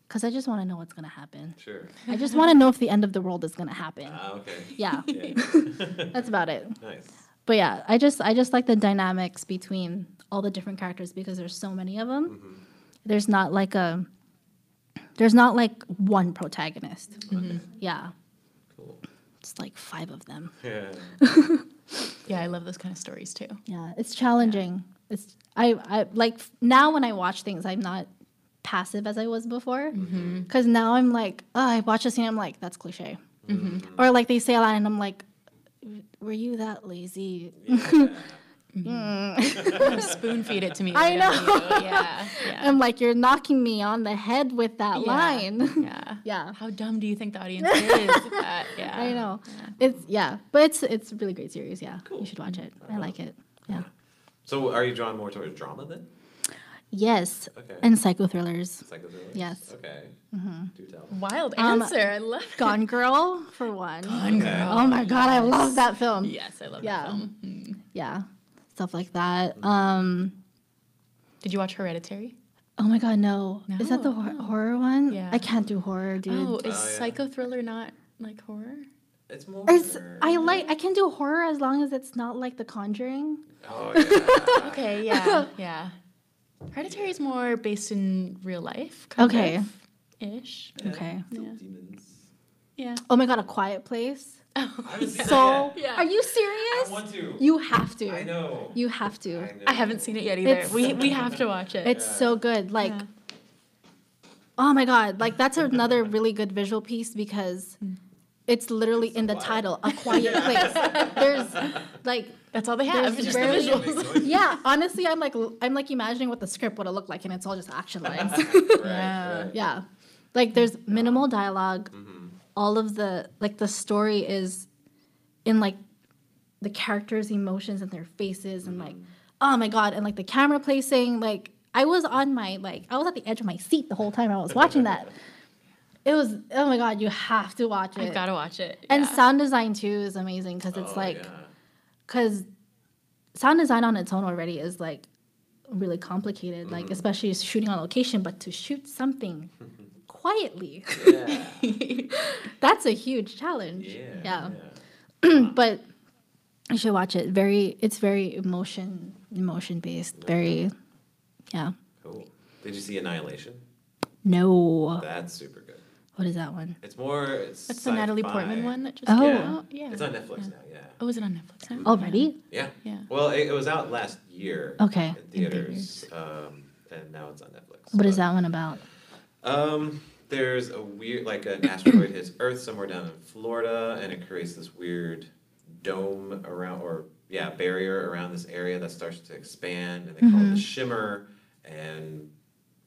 Cuz I just want to know what's going to happen. Sure. I just want to know if the end of the world is going to happen. Ah, okay. Yeah. Yeah. That's about it. nice. But yeah, I just I just like the dynamics between all the different characters because there's so many of them. Mm-hmm. There's not like a there's not like one protagonist. Mm-hmm. Yeah. Cool. It's like five of them. Yeah. Yeah, I love those kind of stories too. Yeah, it's challenging. It's I I like now when I watch things, I'm not passive as I was before. Mm-hmm. Because now I'm like, oh, I watch a scene, I'm like, that's cliche. Mm-hmm. Or like they say a line, and I'm like, were you that lazy? Mm. Mm-hmm. Spoon feed it to me. I know. Yeah. Yeah. I'm like, you're knocking me on the head with that Yeah. line. Yeah. yeah. How dumb do you think the audience is? Uh, yeah. I know. It's yeah, but it's it's a really great series. Yeah, Cool. you should watch it. I like it. Yeah. So are you drawn more towards drama then? Yes, Okay. and psycho thrillers. Psychothrillers? Yes. Okay. Do tell. Wild Um, answer. I love Gone Girl for one. Gone okay. Girl. Oh my god, I love that film. Yes, I love Yeah. that film. Mm. Yeah, stuff like that. Um. Did you watch Hereditary? Oh my god, no. no. Is that the No. hor- horror one? Yeah. I can't do horror, dude. Oh, is Oh, yeah. psycho thriller not like horror? It's more. It's, I like I can do horror as long as it's not like The Conjuring. Oh yeah. Okay, yeah, yeah. Hereditary is more based in real life. Kind Okay. Of, ish. Okay. Yeah. Demons. Yeah. Oh my god, A Quiet Place. Oh. I So. Yeah. are you serious? I serious? want to. You have to. I know. You have to. I, I haven't seen it yet either. It's- we we have to watch it. It's so good. Like, Yeah. oh my god, like that's another really good visual piece because mm. It's literally in the title, A Quiet Place. There's like That's all they have. There's Just the barely- visuals. yeah, honestly, I'm like I'm like imagining what the script would have looked like, and it's all just action lines. Right, Yeah. right. yeah, like there's minimal dialogue. Mm-hmm. All of the like the story is in like the characters' emotions and their faces, and like oh my god, and like the camera placing. Like I was on my like I was at the edge of my seat the whole time I was watching that. It was oh my god, you have to watch it. you've got to watch it. and sound design too is amazing because it's Oh, like yeah. because sound design on its own already is like really complicated like mm-hmm. especially shooting on location but to shoot something quietly that's a huge challenge Yeah. yeah, but you should watch it very it's very emotion emotion based very yeah Cool. Did you see Annihilation? no That's super good. What is that one It's more. It's That's the Natalie sci-fi. Portman one that just Oh. came Yeah. out. Yeah. It's on Netflix now. Yeah. Oh, is it on Netflix now? already Yeah. Yeah. Well, it, it was out last year. Okay. In theaters, um, and now it's on Netflix. what is But, that one about Um, there's a weird, like an asteroid hits Earth somewhere down in Florida, and it creates this weird dome around, or yeah, barrier around this area that starts to expand, and they call it the shimmer. And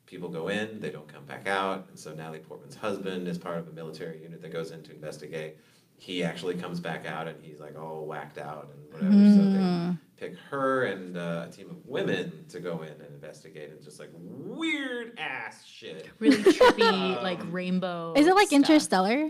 people go in, they don't come back out, and so Natalie Portman's husband is part of a military unit that goes in to investigate. He actually comes back out, and he's like all whacked out and whatever. So they pick her and uh, a team of women to go in and investigate, and just like weird ass shit. Really trippy, like rainbow. is it like stuff. Interstellar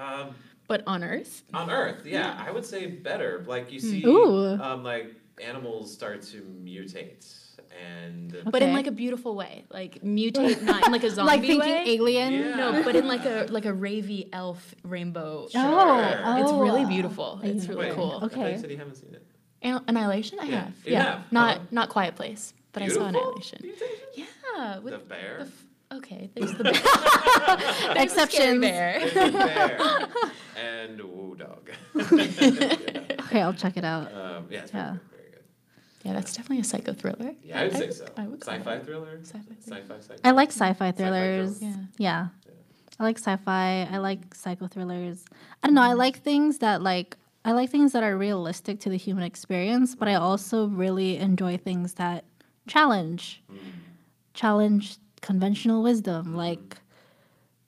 Um, But on Earth. on Earth, yeah, I would say better. Like you see, Ooh. um, like animals start to mutate, and But in like a beautiful way. Like mutate, not in like a zombie like thinking way. alien Yeah. No, but in like a like a ravey elf rainbow. Oh, It's oh. really beautiful. It's really Wait, cool. I Okay. you said you haven't seen it. An- Annihilation, I Yeah, have. you yeah, have. not Oh. not Quiet Place, but I saw Annihilation. mutation? Yeah, with The bear. the f- okay, there's the bear. There's the scary bear. There's bear. and woo dog. yeah. okay i'll check it out Um, yeah, it's very Yeah. Good. Very good. Yeah, that's definitely a psycho thriller. Yeah, I would say so. I would Sci-fi it. thriller. Sci-fi. Sci-fi. Sci-fi. I like sci-fi Sci-fi thrillers. Yeah. yeah. I like sci-fi. I like psycho thrillers. I don't know. I like things that like I like things that are realistic to the human experience, but I also really enjoy things that challenge mm. challenge conventional wisdom, mm-hmm. like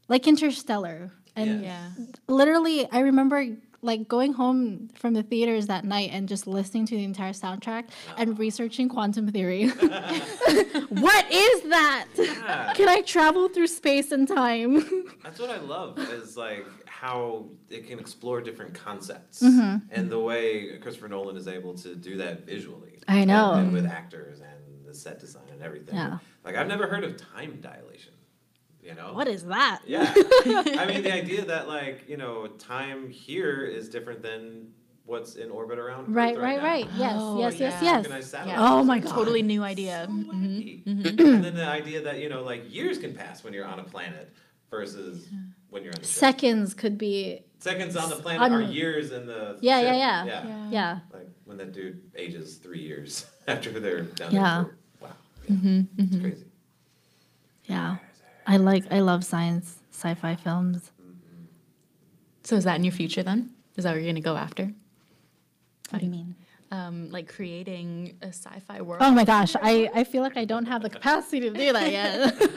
like Interstellar. And Yeah. literally I remember like going home from the theaters that night and just listening to the entire soundtrack and researching quantum theory. what is that? Yeah. Can I travel through space and time? That's what I love is like how it can explore different concepts Mm-hmm. and the way Christopher Nolan is able to do that visually. I and- know. And, with actors and the set design and everything. Yeah. Like I've never heard of time dilation. You know? what is that? Yeah. I mean the idea that like, you know, time here is different than what's in orbit around Earth Right, right, right, now. Yes, Oh, yes, yes, yeah. Organized yes. satellites. Oh my God. Totally new idea. so Mhm. wacky. and then the idea that, you know, like years can pass when you're on a planet versus when you're on the ship. Seconds could be Seconds on the planet On- are years in the Yeah, ship. yeah, yeah. yeah. Yeah. yeah. Like when that dude ages three years after they're down Yeah. there. For, wow. Yeah. Mm-hmm, it's mm-hmm. crazy. Yeah. I like I love science sci-fi films. So is that in your future then? Is that what you're gonna go after? What do you mean? Um, like creating a sci-fi world? Oh my gosh, I, I feel like I don't have the capacity to do that yet.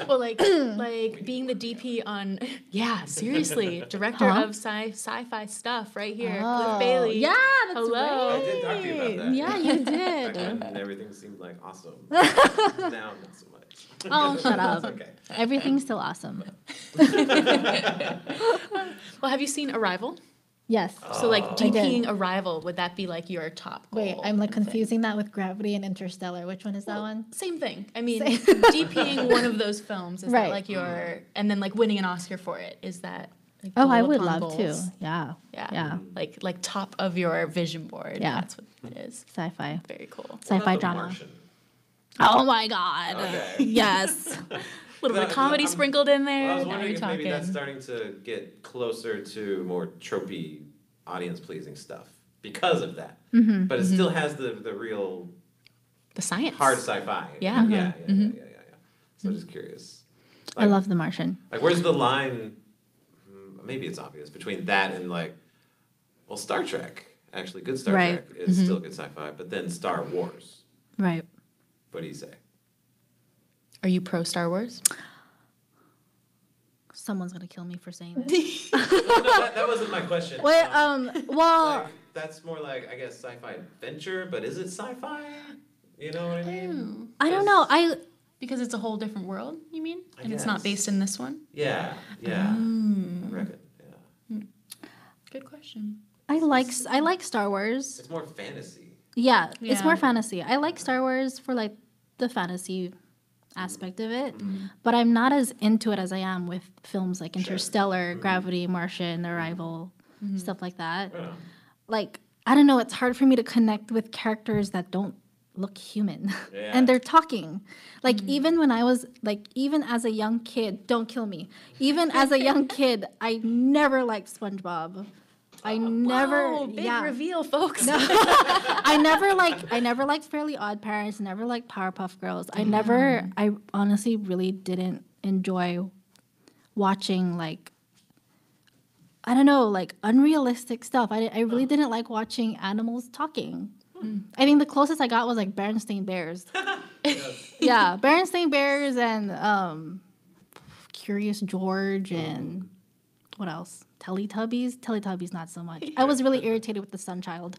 Well, like like being the DP on yeah, seriously, director Huh? of sci sci-fi stuff right here, Oh, Cliff Bailey. Yeah, that's Hello. I did talk to you about that. Yeah, you did. when everything seemed like awesome. now not so much. Oh, shut up. Okay. Everything's still awesome. Well, have you seen Arrival? Yes. So like I did. DPing Arrival, would that be like your top goal? Wait, I'm like kind of thing? confusing that with Gravity and Interstellar. Which one is that one? Same thing. I mean, Same. DPing one of those films is Right. that like your and then like winning an Oscar for it is that Like Oh, I little would pond love to. Yeah. Yeah. Yeah. Like like top of your vision board. Yeah. That's what it is. Sci-fi. Very cool. Sci-fi drama. Martian? Oh my god. Okay. Yes. A little bit of comedy I'm- sprinkled in there. Well, I was wondering if talking. maybe that's starting to get closer to more tropey, audience pleasing stuff because of that. Mm-hmm. But it still has the the real the science. hard sci-fi. Yeah. yeah, yeah, yeah, yeah, yeah, yeah. So just curious. I love The Martian. Like, where's the line? mm, Maybe it's obvious between that and like, well, Star Trek. Actually, good Star Right. Trek is still good sci-fi, but then Star Wars. Right. What do you say? Are you pro Star Wars? Someone's gonna kill me for saying this. no, that, that wasn't my question. Wait, Um, um, well, like, that's more like I guess sci-fi adventure, but is it sci-fi? You know what I mean? I don't know. I Because it's a whole different world, you mean? I and it's not based in this one? Yeah, yeah. Mm. I reckon. Yeah, Good question. I like I like Star Wars. it's more fantasy. Yeah, it's more fantasy. I like Star Wars for like the fantasy aspect of it, Mm-hmm. but I'm not as into it as I am with films like Interstellar, Mm-hmm. Gravity, Martian, Arrival, stuff like that. On. Like I don't know, it's hard for me to connect with characters that don't look human Yeah. and they're talking like Mm-hmm. even when i was like even as a young kid don't kill me even as a young kid i never liked spongebob i never Oh, big yeah reveal, folks. I never like I never liked Fairly Odd Parents, never liked Powerpuff Girls. I never I honestly really didn't enjoy watching like I don't know, like unrealistic stuff. I, I really didn't like watching animals talking. I think the closest I got was like Berenstain Bears. yeah, Berenstain Bears and um, Curious George and what else? Teletubbies. Teletubbies, not so much. I was really irritated with the Sunchild.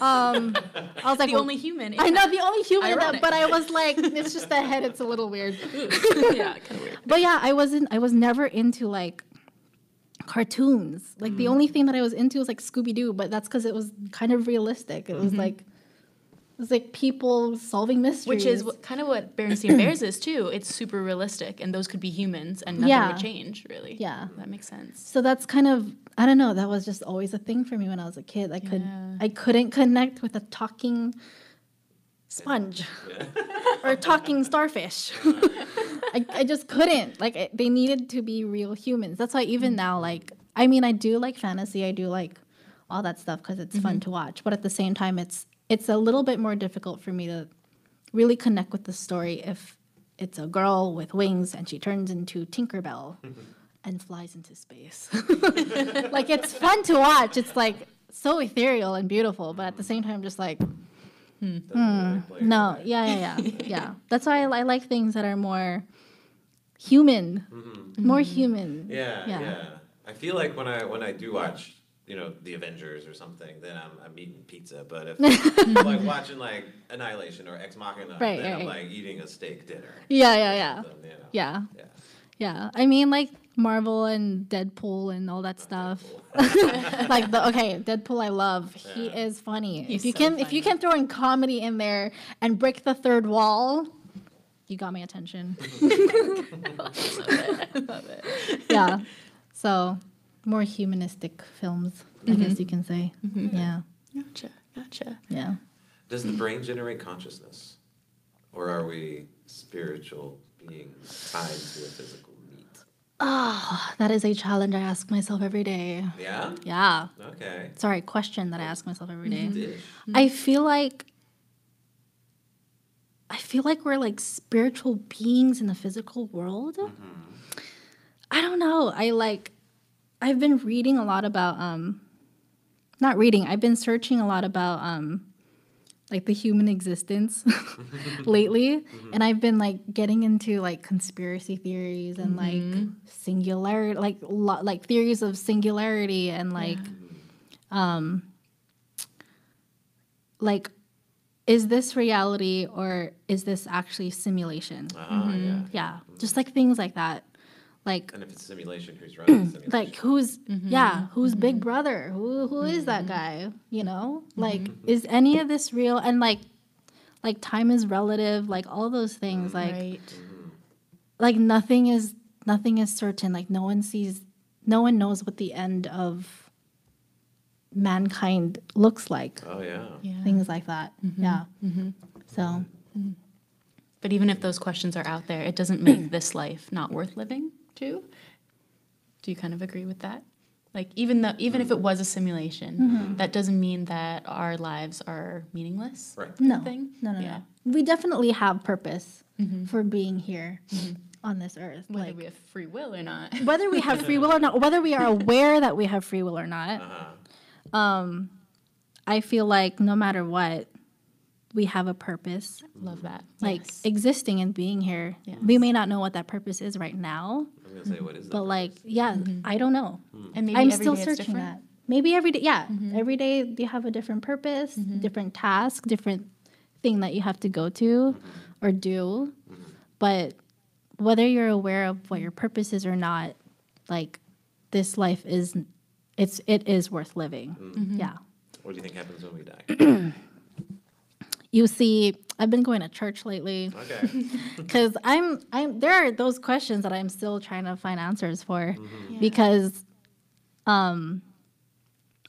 Um, I was like, the well, only human. I know the only human in that, but I was like, it's just the head. It's a little weird. yeah, kind of weird. But yeah, I wasn't. I was never into like cartoons. Like Mm. the only thing that I was into was like Scooby Doo, but that's because it was kind of realistic. It was Mm-hmm. like it was like people solving mysteries. Which is what, kind of what Berenstain Bears is too. It's super realistic, and those could be humans, and nothing Yeah. would change really. Yeah. that makes sense. so that's kind of I don't know. That was just always a thing for me when I was a kid. I could Yeah. I couldn't connect with a talking sponge or a talking starfish. I, I just couldn't. Like I- they needed to be real humans. That's why even mm-hmm. now, like I mean, I do like fantasy. I do like all that stuff because it's fun mm-hmm. to watch. But at the same time, it's it's a little bit more difficult for me to really connect with the story if it's a girl with wings and she turns into Tinkerbell mm-hmm. and flies into space. like it's fun to watch. It's like so ethereal and beautiful, but at the same time, just like hmm, Doesn't really Hmm. no, right. yeah, yeah, yeah, yeah. That's why I, I like things that are more human, mm-hmm. more mm-hmm. human. Yeah, yeah, Yeah. I feel like when I when I do watch, you know, the Avengers or something, then I'm I'm eating pizza. But if I'm like watching like Annihilation or Ex Machina, Right, then I'm right. like eating a steak dinner. Yeah, yeah, yeah, So, you know, yeah, yeah. yeah. I mean, like Marvel and Deadpool and all that stuff. like the okay, Deadpool, I love. He is funny. He's if you so can, if you can throw in comedy in there and break the third wall, you got my attention. Love it. Love it. yeah. So more humanistic films, I mm-hmm. guess you can say. Mm-hmm. Yeah. Gotcha, gotcha. Yeah. Does the brain generate consciousness, or are we spiritual beings tied to a physical meat? Oh, that is a challenge I ask myself every day. Yeah. Yeah. Okay. Sorry, question that I ask myself every day. Mm-hmm. Dish. I feel like I feel like we're like spiritual beings in the physical world. I don't know. I like I've been reading a lot about um not reading. I've been searching a lot about um like the human existence lately. And I've been like getting into like conspiracy theories and like singularity like lo- like theories of singularity and like um like is this reality or is this actually simulation? Ah, yeah. yeah just like things like that like And if it's a simulation, who's running the simulation? like who's mm-hmm. yeah who's mm-hmm. big brother? Who who is that mm-hmm. guy? You know? Like is any of this real? And like like time is relative like all those things mm, like right. like nothing is nothing is certain. Like no one sees no one knows what the end of mankind looks like. Oh yeah. Yeah. Things like that. Yeah. So. But even if those questions are out there, it doesn't make this life not worth living, too. Do you kind of agree with that? Like even though even if it was a simulation, that doesn't mean that our lives are meaningless. Right. no, Thing? no, no, Yeah. no. We definitely have purpose for being here on this earth. Whether like we have free will or not. whether we have free will or not, whether we are aware that we have free will or not, Uh-huh. um, I feel like no matter what, we have a purpose. Love that. Like Yes. existing and being here. Yes. We may not know what that purpose is right now, I'm gonna say what is that? but like, yeah, mm-hmm. I don't know. Hmm. and maybe I'm every still day it's searching different. that. Maybe every day, yeah. Mm-hmm. Every day you have a different purpose, mm-hmm. different task, different thing that you have to go to or do. But whether you're aware of what your purpose is or not, like this life is, it's it is worth living. Yeah. what do you think happens when we die? You see, I've been going to church lately Okay. because I'm I'm there are those questions that I'm still trying to find answers for mm-hmm. because um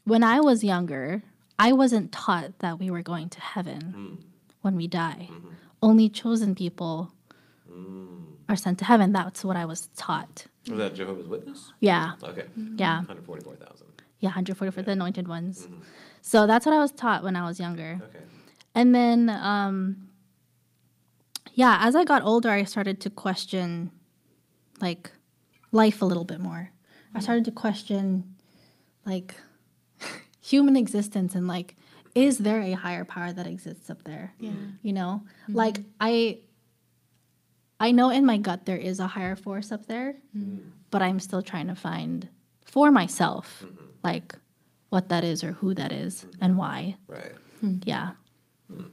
when I was younger, I wasn't taught that we were going to heaven mm. when we die. Mm-hmm. Only chosen people mm. are sent to heaven. That's what I was taught. Was that Jehovah's Witness? Yeah. Okay. Mm-hmm. Yeah. 144,000. Yeah, 140 for the anointed ones. So that's what I was taught when I was younger. Okay. And then, um, yeah, as I got older, I started to question like life a little bit more. I started to question like human existence and like, is there a higher power that exists up there? Yeah. You know, mm-hmm. like I, I know in my gut there is a higher force up there, mm-hmm. but I'm still trying to find for myself mm-hmm. like what that is or who that is and why. Right. Hmm. Yeah. Hmm.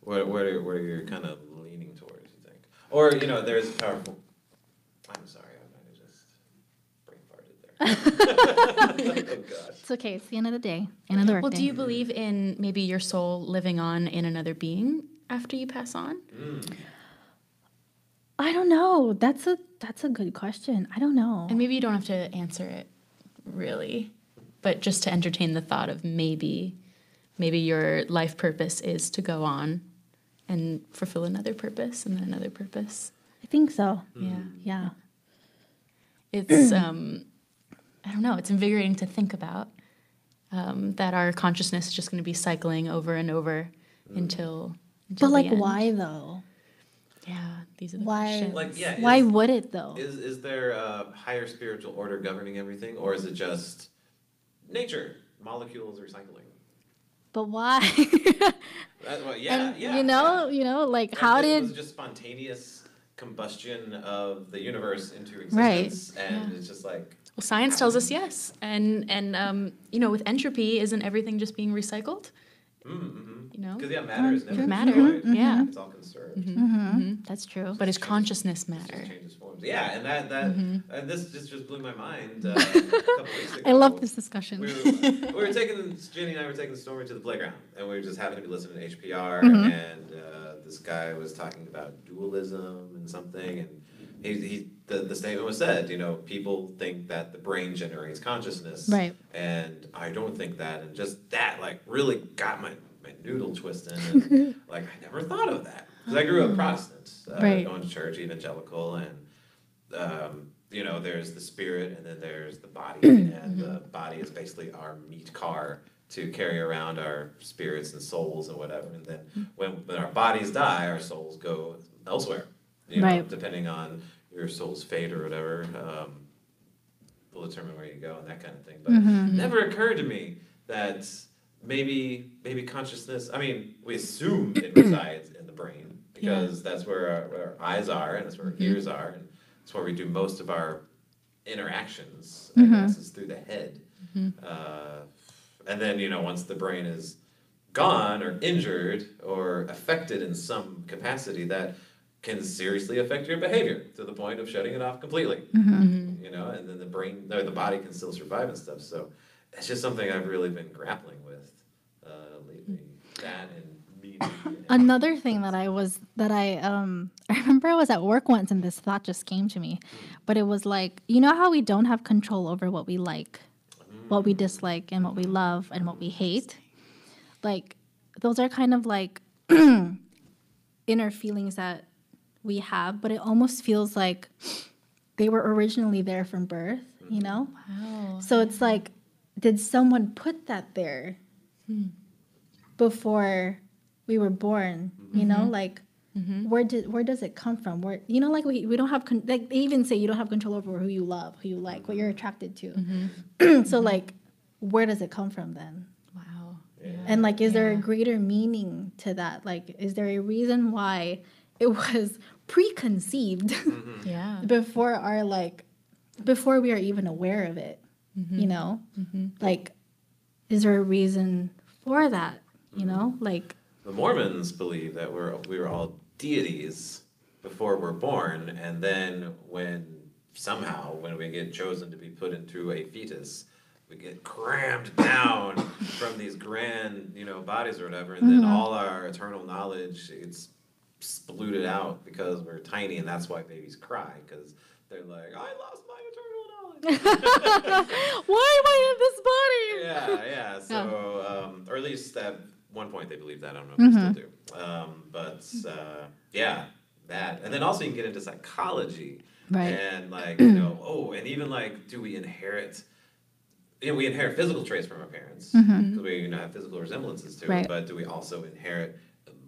What, what, are, what are you kind of leaning towards, you think? Or, you know, there's a powerful. I'm sorry, I might have just brain farted there. oh, gosh. It's okay. It's the end of the day. End of the workday. Well, do you believe in maybe your soul living on in another being after you pass on? Hmm. I don't know. That's a that's a good question. I don't know. And maybe you don't have to answer it really, but just to entertain the thought of maybe maybe your life purpose is to go on and fulfill another purpose and then another purpose. I think so. Yeah. Yeah. It's um I don't know, it's invigorating to think about um, that our consciousness is just going to be cycling over and over until, until But the like, end. why though? Yeah, these are the Why? questions. Like, yeah. Why is- would it though? Is is there a higher spiritual order governing everything, or is it just nature, molecules recycling? But why? That's what, yeah, and yeah. you know, you know, like how Like, did was just spontaneous combustion of the universe into Right. existence, and it's just like Well, science tells us yes, and and um, you know, with entropy, isn't everything just being recycled? mm-hmm. You know, because yeah, matter is never matter, destroyed. yeah. it's all conserved. Mm-hmm. that's true. but is consciousness It just matter? Yeah, and that that Mm-hmm. and this just just blew my mind. Uh, a couple weeks ago. I love this discussion. We were, we were taking Jenny and I were taking Stormy to the playground, and we were just happened to be listening to HPR, Mm-hmm. and uh, this guy was talking about dualism and something, and he, he the, the statement was said, you know, people think that the brain generates consciousness, Right. And I don't think that, and just that like really got my my noodle twisting, and like I never thought of that because I grew up Protestant, uh, Right. going to church, evangelical, and um, you know, there's the spirit and then there's the body, and the mm-hmm. body is basically our meat car to carry around our spirits and souls and whatever. And then mm-hmm. when, when our bodies die, our souls go elsewhere, you know, Right. depending on your soul's fate or whatever. Um, will determine where you go and that kind of thing. But it never occurred to me that maybe maybe consciousness. I mean, we assume it resides in the brain because that's where our, where our eyes are and that's where our ears are and that's where we do most of our interactions. I guess is through the head. Uh, and then you know once the brain is gone or injured or affected in some capacity that can seriously affect your behavior to the point of shutting it off completely you know and then the brain or the body can still survive and stuff so it's just something i've really been grappling with uh, lately that. Another thing that I was that I um I remember I was at work once and this thought just came to me, but it was like you know how we don't have control over what we like, what we dislike, and what we love and what we hate, like those are kind of like inner feelings that we have, but it almost feels like they were originally there from birth, you know. Wow. So it's like, did someone put that there before we were born? You know, mm-hmm. like mm-hmm. where did where does it come from? Where you know, like we, we don't have con- like they even say you don't have control over who you love, who you like, what you're attracted to. Mm-hmm. so like, where does it come from then? Wow. And like, is there a greater meaning to that? Like, is there a reason why it was preconceived Yeah. before our like before we are even aware of it? You know, like, is there a reason for that? You know, like, The Mormons believe that we're we were all deities before we're born, and then when somehow when we get chosen to be put into a fetus, we get crammed down from these grand you know bodies or whatever, and then all our eternal knowledge it's spluted out because we're tiny, and that's why babies cry because they're like, I lost my eternal knowledge. why am I in this body? yeah, yeah. So, um, or at least at one point they believed that. I don't know if they still do. Um, but uh, yeah, that, and then also you can get into psychology, Right. And like you know, oh, and even like, do we inherit? You know, we inherit physical traits from our parents because we you know have physical resemblances to Right. it. But do we also inherit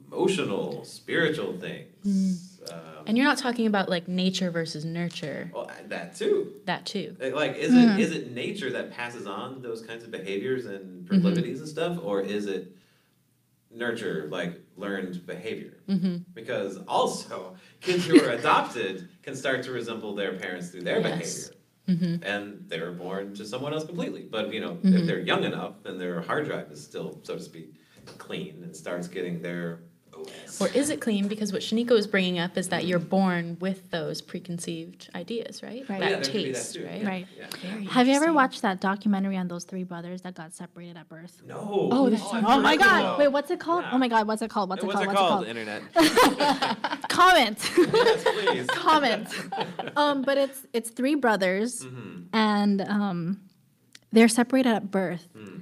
emotional, spiritual things? Um, And you're not talking about like nature versus nurture. well, that too. That too. Like, like, is it is it nature that passes on those kinds of behaviors and proclivities and stuff, or is it nurture, like learned behavior? Mm-hmm. Because also, kids who are adopted can start to resemble their parents through their Yes. behavior, and they're born to someone else completely. But you know, if they're young enough, then their hard drive is still, so to speak, clean and starts getting their. Or is it clean? Because what Shaneika is bringing up is that you're born with those preconceived ideas, right? Right. That yeah, there could be that taste, right? Yeah, Right. Yeah. Very Have you ever watched that documentary on those three brothers that got separated at birth? No. Oh, that's I've Oh my god! about- Wait, what's it called? Yeah. Oh my god, what's it called? What's it What's called? it What's called? it Internet. called? Comment. yes, please. Comment. um, but it's it's three brothers, Mm-hmm. and um, they're separated at birth, Hmm.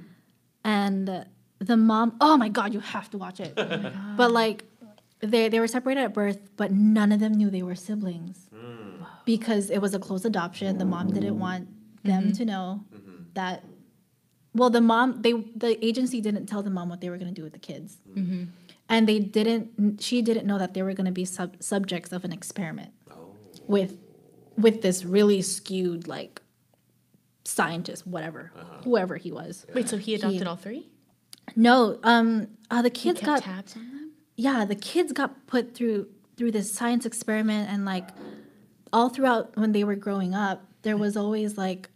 and the mom. Oh my god, you have to watch it. but like, they they were separated at birth, but none of them knew they were siblings Hmm. because it was a close adoption. The mom didn't want them to know Mm-hmm. that. Well, the mom they the agency didn't tell the mom what they were going to do with the kids, and they didn't. She didn't know that they were going to be sub- subjects of an experiment Oh. with with this really skewed like scientist, whatever, Uh-huh. whoever he was. Wait, so he adopted all three? No, um, uh, the kids got tabs on them? yeah, the kids got put through through this science experiment, and like all throughout when they were growing up, there was always like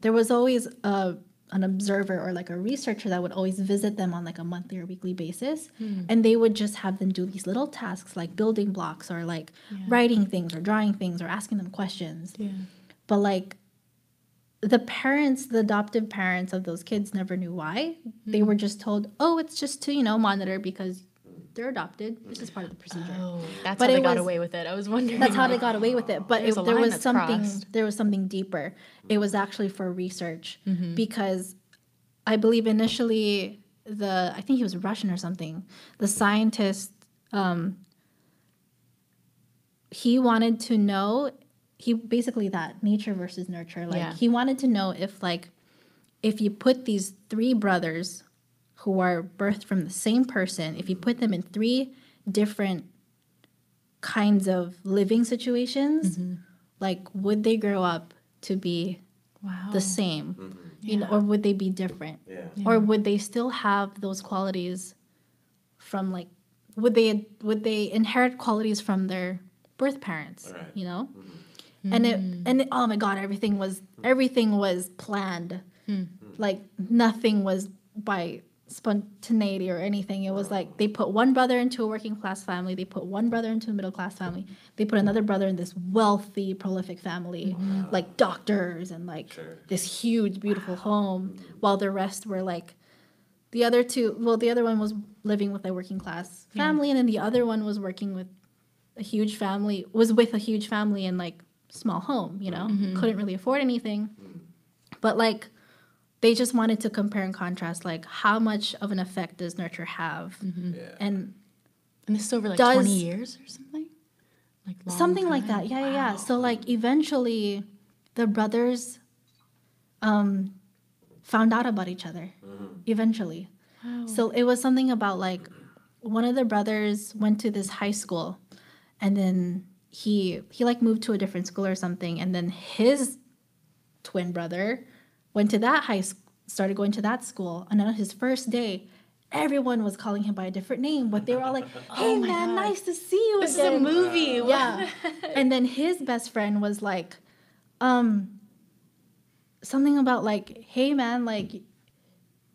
there was always a an observer or like a researcher that would always visit them on like a monthly or weekly basis and they would just have them do these little tasks like building blocks or like writing things or drawing things or asking them questions Yeah. but like the parents the adoptive parents of those kids never knew why they were just told oh it's just to you know monitor because they're adopted this is part of the procedure Oh, that's But how they got was- away with it. I was wondering. that's how they got away with it but it, there was something crossed. there was something deeper it was actually for research Mm-hmm. because i believe initially the i think he was russian or something the scientist um, he wanted to know he basically that nature versus nurture like Yeah. he wanted to know if like if you put these three brothers who are birthed from the same person if you put them in three different kinds of living situations mm-hmm. like would they grow up to be Wow. the same mm-hmm. you know or would they be different Yeah. or would they still have those qualities from like would they would they inherit qualities from their birth parents Right. you know mm-hmm. And it hmm. and it, oh my god everything was everything was planned. Hmm. Like nothing was by spontaneity or anything. It was like they put one brother into a working class family they put one brother into a middle class family they put another brother in this wealthy prolific family hmm. like doctors and like Sure. this huge beautiful home while the rest were like the other two, well, the other one was living with a working class family, and then the other one was working with a huge family, was with a huge family and like small home, you know, mm-hmm. couldn't really afford anything. But like, they just wanted to compare and contrast, like, how much of an effect does nurture have? Mm-hmm. Yeah. And And this is over like Does- 20 years or something? Like long something like that. Yeah, yeah, yeah. So like eventually the brothers um found out about each other. Mm-hmm. Eventually. So it was something about like one of the brothers went to this high school and then he he like moved to a different school or something and then his twin brother went to that high school started going to that school and on his first day everyone was calling him by a different name but they were all like hey my man God. nice to see you This is a again." movie. Yeah. and then his best friend was like, um, something about like, hey man, like,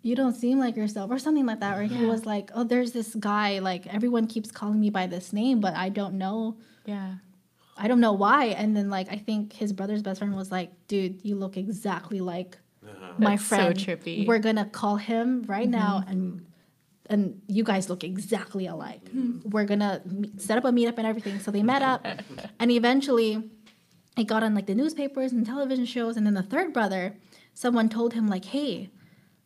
you don't seem like yourself, or something like that. Or he was like, oh, there's this guy, like, everyone keeps calling me by this name, but I don't know. Yeah. I don't know why. And then, like, I think his brother's best friend was like, dude, you look exactly like uh-huh. my That's so friend. trippy. We're gonna call him right now mm-hmm. and and you guys look exactly alike. Mm-hmm. We're gonna meet, set up a meetup and everything. So they met up, and eventually, it got on like the newspapers and television shows. And then the third brother, someone told him like, "Hey,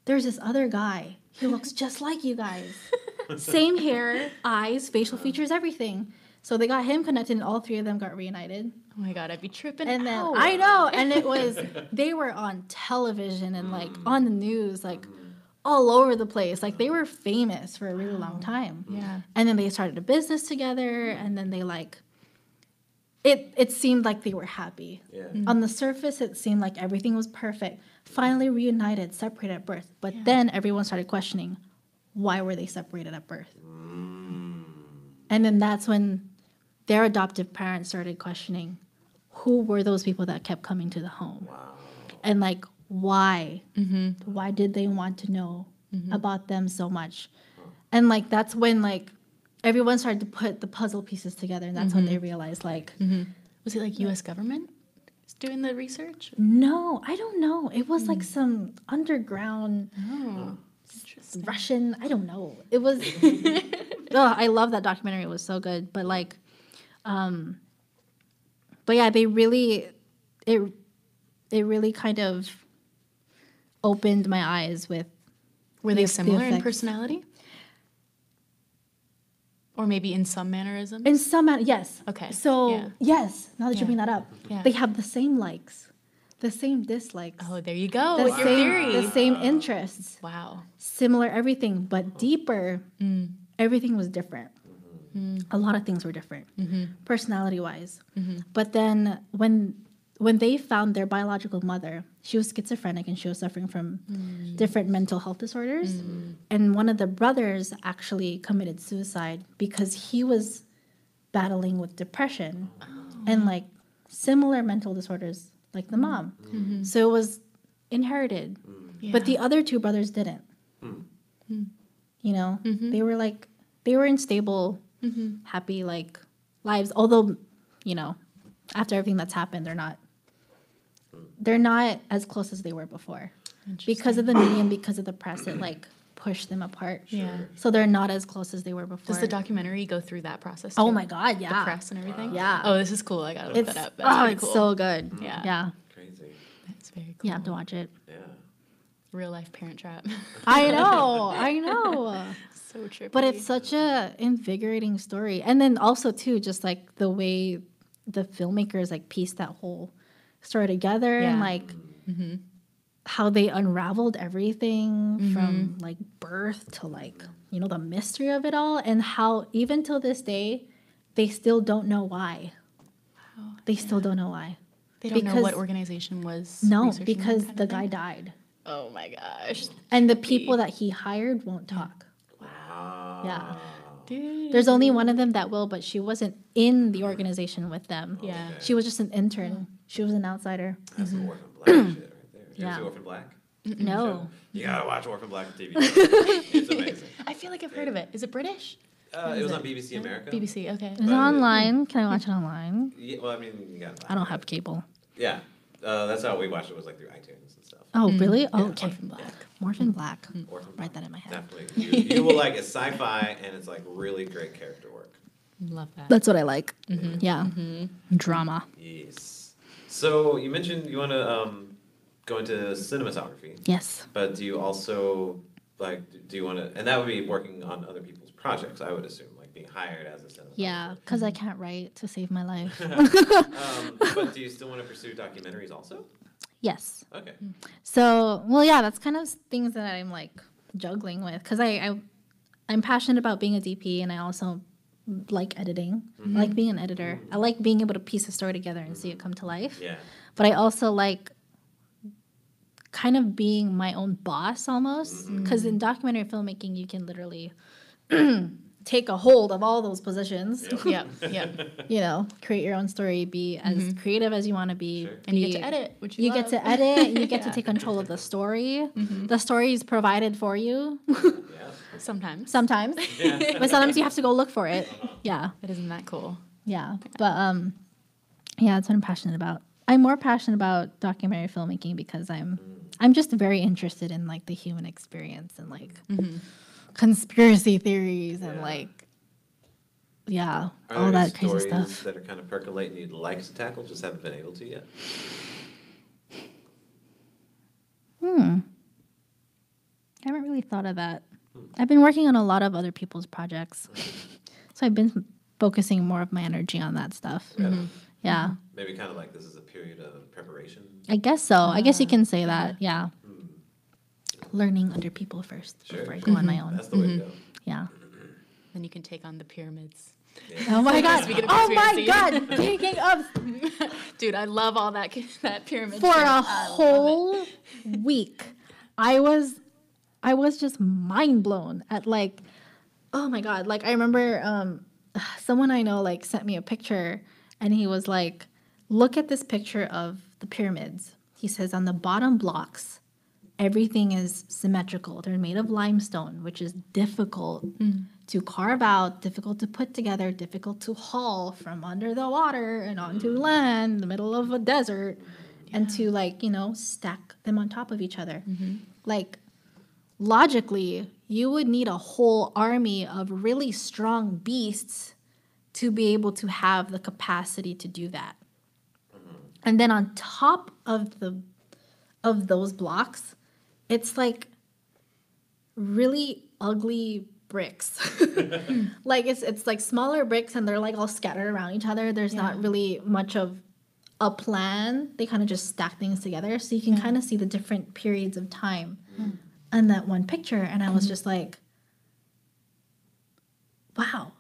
there's this other guy. He looks just like you guys. Same hair, eyes, facial features, everything." So they got him connected, and all three of them got reunited. Oh my god, I'd be tripping And then out. I know, and it was they were on television and like mm. on the news, like all over the place. Like they were famous for a really long time. Mm. Yeah. And then they started a business together, and then they like it. It seemed like they were happy. Yeah. Mm. On the surface, it seemed like everything was perfect. Finally reunited, separated at birth. But then everyone started questioning, why were they separated at birth? And then that's when their adoptive parents started questioning who were those people that kept coming to the home and like why mm-hmm. why did they want to know mm-hmm. about them so much and like that's when like everyone started to put the puzzle pieces together and that's when they mm-hmm. realized like Was it like U.S. government doing the research? no i don't know it was like mm. some underground Oh. Russian. I don't know. It was. oh, I love that documentary. It was so good. But like, um, but yeah, they really, it, it really kind of opened my eyes with. Were they the- the similar in personality? Or maybe in some mannerisms? In some, man- yes. Okay, So yeah. yes, now that Yeah. you bring that up, Yeah. they have the same likes, the same dislikes, oh, there you go the same, theory. the same interests. wow. similar everything, but deeper, everything was different. A lot of things were different, mm-hmm. personality wise. Mm-hmm. But then when when they found their biological mother, she was schizophrenic and she was suffering from mm. different mental health disorders. Mm. And one of the brothers actually committed suicide because he was battling with depression oh. and like similar mental disorders like the mom. Mm-hmm. So it was inherited. Mm. But the other two brothers didn't. You know, they were like, they were in stable, Mm-hmm. happy, like lives. Although, you know, after everything that's happened, they're not, they're not as close as they were before. Because of the medium, because of the press, it like pushed them apart. Yeah. So they're not as close as they were before. Does the documentary go through that process? Oh my God, yeah. The press and everything? Yeah. Oh, this is cool. I gotta look It's, that up. That's oh, it's cool. so good. Mm. Yeah. Yeah. Crazy. That's very cool. You have to watch it. Yeah. Real life parent trap. I know. I know. So trippy. But it's such a invigorating story. And then also too, just like the way the filmmakers like pieced that whole story together and Yeah. like mm-hmm. how they unraveled everything mm-hmm. from like birth to like, you know, the mystery of it all and how even till this day they still don't know why. Wow, They still don't know why. they don't know what organization was. No, because the guy died. Oh my gosh. And the people that he hired won't talk. Wow. Yeah. Dude. There's only one of them that will, but she wasn't in the organization with them. Yeah. She was just an intern. She was an outsider. That's some Orphan Black shit right there. You Yeah. ever see Orphan Black? No. You gotta watch Orphan Black on TV. it's amazing. I feel like I've heard of it. Is it British? Uh, it was on BBC America. BBC. Okay. Is it online? Can I watch it online? Yeah, well, I mean, you got. I don't have cable. Yeah, Uh, that's how we watched it. Was like through iTunes and stuff. Oh, really? Oh, Yeah. okay. Orphan Black. Morphin Black. Orphan Write that in my head. Definitely, you, you will like it's sci-fi and it's like really great character work. Love that. That's what I like. Yeah. Drama. Yes. So you mentioned you want to um, go into cinematography, Yes. but do you also like do you want to? And that would be working on other people's projects, I would assume, like being hired as a cinematographer. Yeah, because I can't write to save my life. um, but do you still want to pursue documentaries also? Yes. Okay. So, well, yeah, that's kind of things that I'm like juggling with because I, I, I'm passionate about being a DP and I also like editing. I like mm-hmm. being an editor. I like being able to piece a story together and see it mm-hmm. come to life. Yeah. But I also like kind of being my own boss almost because in mm-hmm. documentary filmmaking you can literally take a hold of all those positions yep, yep. you know create your own story be as mm-hmm. creative as you want to be Sure. And you get to edit, which you, you get love. to edit you get to Yeah. take control of the story mm-hmm. the story is provided for you Yeah. sometimes. sometimes Yeah. but sometimes you have to go look for it yeah But isn't that cool? yeah but um yeah that's what i'm passionate about i'm more passionate about documentary filmmaking because i'm mm. i'm just very interested in like the human experience and like mm-hmm. Conspiracy theories and Yeah. like yeah Are all there any that crazy stories stuff that are kind of percolating you'd like to tackle, just haven't been able to yet? Hmm. I haven't really thought of that. Hmm. I've been working on a lot of other people's projects. Hmm. so I've been focusing more of my energy on that stuff. Yeah. Mm-hmm. Yeah. Maybe kind of like this is a period of preparation. I guess so. I guess you ah, can say that. Yeah. Learning under people first Sure, before I sure. go on my mm-hmm. own. That's the way to mm-hmm. go. Yeah. Mm-hmm. Then you can take on the pyramids. Oh my god. Oh my god. Thinking of Dude, I love all that that pyramid. for shit. a I whole week i was i was just mind blown at like oh my god like i remember um someone i know like sent me a picture and he was like look at this picture of the pyramids he says on the bottom blocks everything is symmetrical. They're made of limestone which is difficult mm. to carve out difficult to put together difficult to haul from under the water and onto mm. land the middle of a desert and to like you know stack them on top of each other. Mm-hmm. Like logically you would need a whole army of really strong beasts to be able to have the capacity to do that. Mm-hmm. And then on top of the of those blocks it's like really ugly bricks. Like it's it's like smaller bricks and they're like all scattered around each other. There's not really much of a plan. They kind of just stack things together. So you can kind of see the different periods of time. In that one picture and i was mm-hmm. just like wow.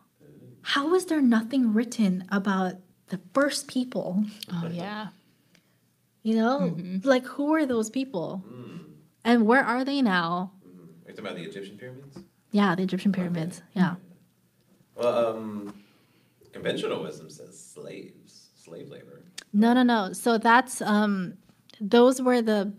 How is there nothing written about the first people? Oh yeah. you know? Mm-hmm. Like who are those people mm. And where are they now Are you talking about the Egyptian pyramids? yeah the egyptian pyramids yeah Well, um, conventional wisdom says slaves, slave labor. No, no, no. So that's um those were the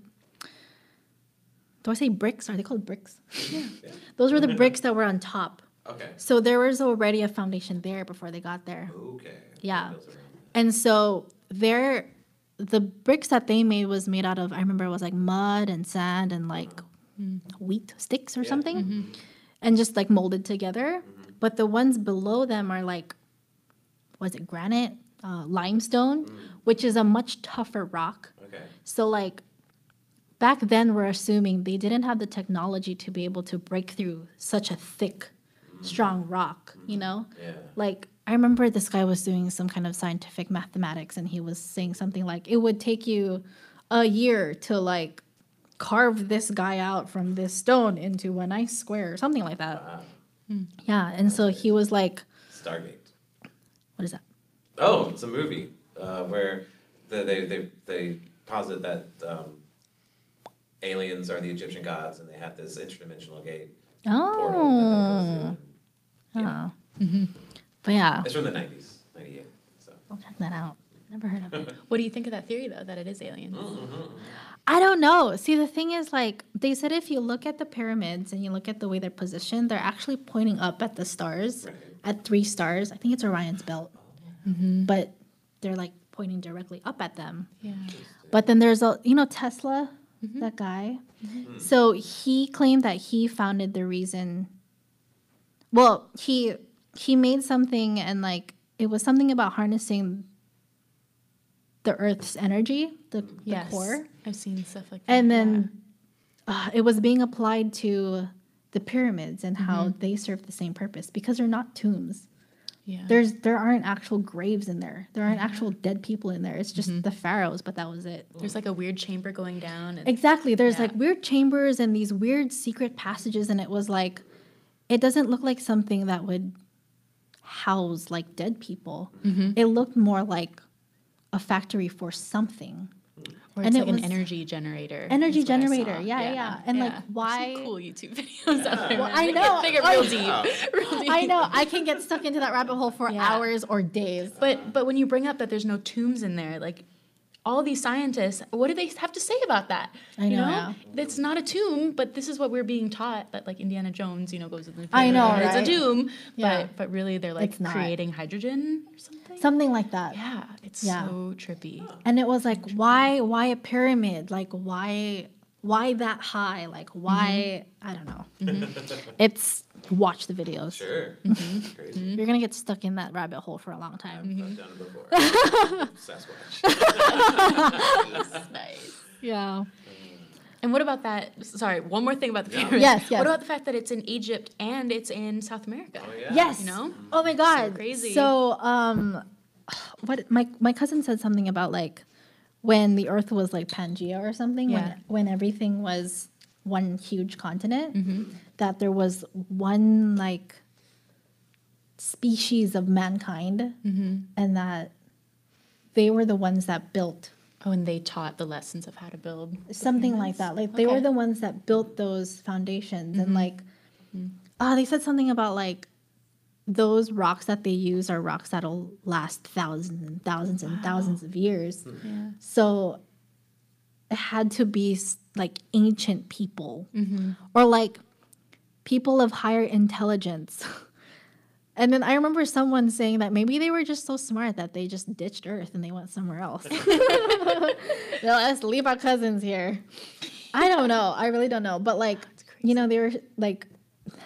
do I say bricks? Are they called bricks? Yeah. Those were the bricks that were on top. Okay. So there was already a foundation there before they got there. Okay. Yeah. And so there the bricks that they made was made out of I remember it was like mud and sand and like mm-hmm. wheat sticks or Yeah. something. Mm-hmm. And just like molded together. Mm-hmm. But the ones below them are like was it granite? Uh, limestone, mm. which is a much tougher rock. Okay. So like back then we're assuming they didn't have the technology to be able to break through such a thick, mm. strong rock, you know? Yeah. Like I remember this guy was doing some kind of scientific mathematics and he was saying something like it would take you a year to like carve this guy out from this stone into a nice square or something like that. Wow. Yeah, and so he was like Stargate. what is that? Oh, it's a movie uh, where the, they they they posit that um, aliens are the Egyptian gods, and they have this interdimensional gate portal Oh. through. Yeah. Oh. But yeah, It's from the nineties, ninety eight. So. I'll check that out. Never heard of it. What do you think of that theory though, that it is aliens? Mm-hmm. I don't know. See, the thing is, like, they said if you look at the pyramids and you look at the way they're positioned, they're actually pointing up at the stars, Right. at three stars. I think it's Orion's belt. Mm-hmm. But they're like pointing directly up at them. Yeah. But then there's a you know Tesla, mm-hmm. that guy. So he claimed that he founded the reason. Well, he he made something and like it was something about harnessing the Earth's energy, the, the Yes. core, I've seen stuff like that. and then uh, it was being applied to the pyramids and how mm-hmm. they serve the same purpose because they're not tombs. yeah. yeah. There's there aren't actual graves in there. There aren't mm-hmm. actual dead people in there. It's just mm-hmm. the pharaohs, but that was it. There's like a weird chamber going down. And Exactly. There's Yeah. like weird chambers and these weird secret passages, and it was like, it doesn't look like something that would house like dead people. Mm-hmm. It looked more like a factory for something. or and it's it like an energy generator. Energy is what I generator. saw. Yeah, yeah. And, like, There's some why- cool YouTube videos out there. Well. I know. get- They get I real deep. Real deep. I know. I can get stuck into that rabbit hole for Yeah. hours or days. But but when you bring up that there's no tombs in there, like all these scientists, what do they have to say about that? I you know, know, not a tomb, but this is what we're being taught that like Indiana Jones, you know, goes to the I know, right? It's a tomb, Yeah. but but really they're like creating hydrogen or something. Something like that. yeah, it's Yeah. so trippy. And it was like, why, why a pyramid? Like, why, why that high? Like, why? Mm-hmm. I don't know. Mm-hmm. It's watch the videos. Sure. Mm-hmm. mm-hmm. Crazy. You're gonna get stuck in that rabbit hole for a long time. I've done it before. Sasquatch. nice. Yeah. Mm. And what about that? Sorry, one more thing about the Yeah. pyramids. Yes, yes. What about the fact that it's in Egypt and it's in South America? Oh, yeah. Yes. You know? Oh my god. crazy. So um, what my my cousin said something about like when the Earth was like Pangea or something. Yeah. When when everything was one huge continent. Mm-hmm. That there was one like species of mankind, Mm-hmm. and that they were the ones that built Oh, and they taught the lessons of how to build. something like that. Like they were the ones that built those foundations, Mm-hmm. and like, ah, they said something about like those rocks that they use are rocks that'll last thousands and thousands and thousands of years. Yeah. So it had to be like ancient people Mm-hmm. or like people of higher intelligence. And then I remember someone saying that maybe they were just so smart that they just ditched Earth and they went somewhere else. They're like, Let's leave our cousins here. I don't know. I really don't know. But like, you know, they were like,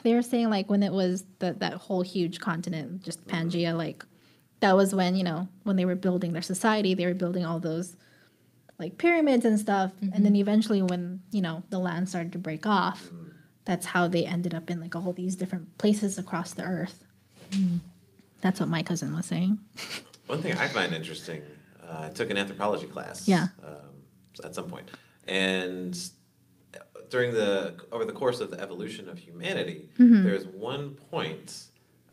they were saying like when it was that that whole huge continent, just Pangea, like that was when you know when they were building their society, they were building all those like pyramids and stuff, and then eventually when you know the land started to break off, that's how they ended up in like all these different places across the earth. That's what my cousin was saying. One thing I find interesting, uh, I took an anthropology class. Yeah. Um, at some point, and during the over the course of the evolution of humanity, Mm-hmm. there's one point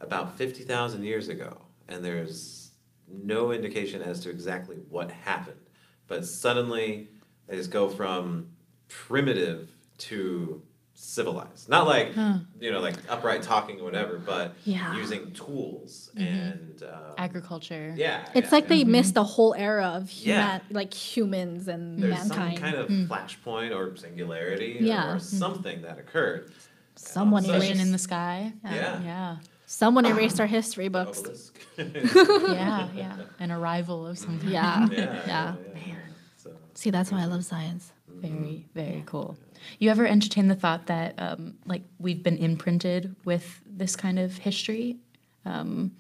about fifty thousand years ago, and there's no indication as to exactly what happened, but suddenly they just go from primitive to civilized. Not like you know, like upright talking or whatever, but Yeah. using tools mm-hmm. and um, Agriculture. yeah, It's yeah, like yeah. they mm-hmm. missed a whole era of Yeah. human, like humans and There's mankind. some kind of mm. flashpoint or singularity Yeah. or something that occurred. Someone So- erased, in the sky. Yeah. Yeah. someone erased our history books. Yeah. Yeah. An arrival of something. Yeah. yeah, yeah. yeah, yeah. So, See, that's why I love science. Very, mm-hmm. very cool. You ever entertain the thought that um, like we've been imprinted with this kind of history? Um,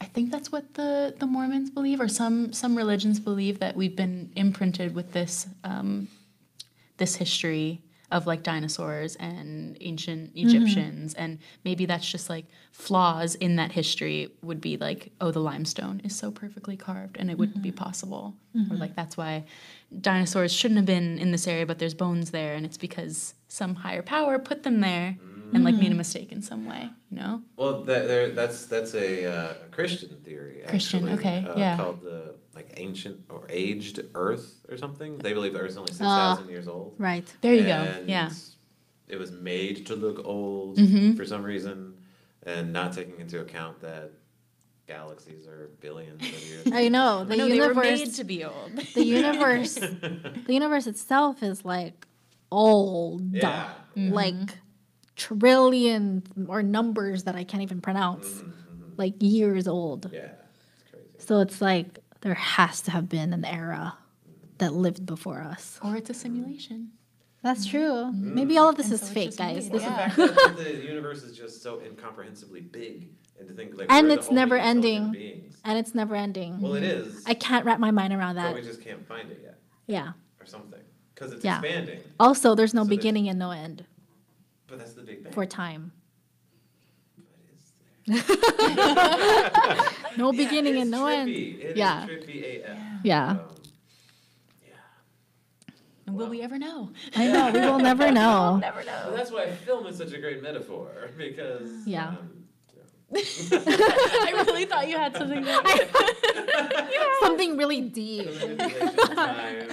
I think that's what the, the Mormons believe, or some some religions believe that we've been imprinted with this um, this history of like dinosaurs and ancient Egyptians, and maybe that's just like flaws in that history would be like, oh, the limestone is so perfectly carved, and it wouldn't be possible, or like that's why dinosaurs shouldn't have been in this area, but there's bones there, and it's because some higher power put them there and like made a mistake in some way, you know? well, that, there, that's that's a, uh, Christian theory. Christian, okay, uh, yeah. Called the like ancient or aged Earth or something. They believe the Earth's only six thousand Ah. years old. Right. There you go. And Yeah. It was made to look old Mm-hmm. for some reason, and not taking into account that galaxies are billions of years. Old. I know the no, they were made to be old. The universe. the universe itself is like old. Yeah. Like trillion or numbers that I can't even pronounce. Like years old. yeah, it's crazy. So it's like there has to have been an era that lived before us. Or it's a simulation. That's mm-hmm. true. Mm. Maybe all of this And is so fake, guys. made, This yeah. is The fact that the universe is just so incomprehensibly big, and to think like And it's never ending, beings. and it's never ending. Well, it is, I can't wrap my mind around but that. we just can't find it yet, Yeah. or something, because it's Yeah. expanding. Also, there's no So there's- beginning and no end But that's the Big Bang. for time. But is there? No Yeah, beginning and no end. trippy. It is Yeah. trippy AF. Yeah. Um, yeah. And will we ever know? I know. We will never know. Never Well, know. that's why film is such a great metaphor because Yeah. um, I really thought you had something there. Something really deep. the manipulation of time,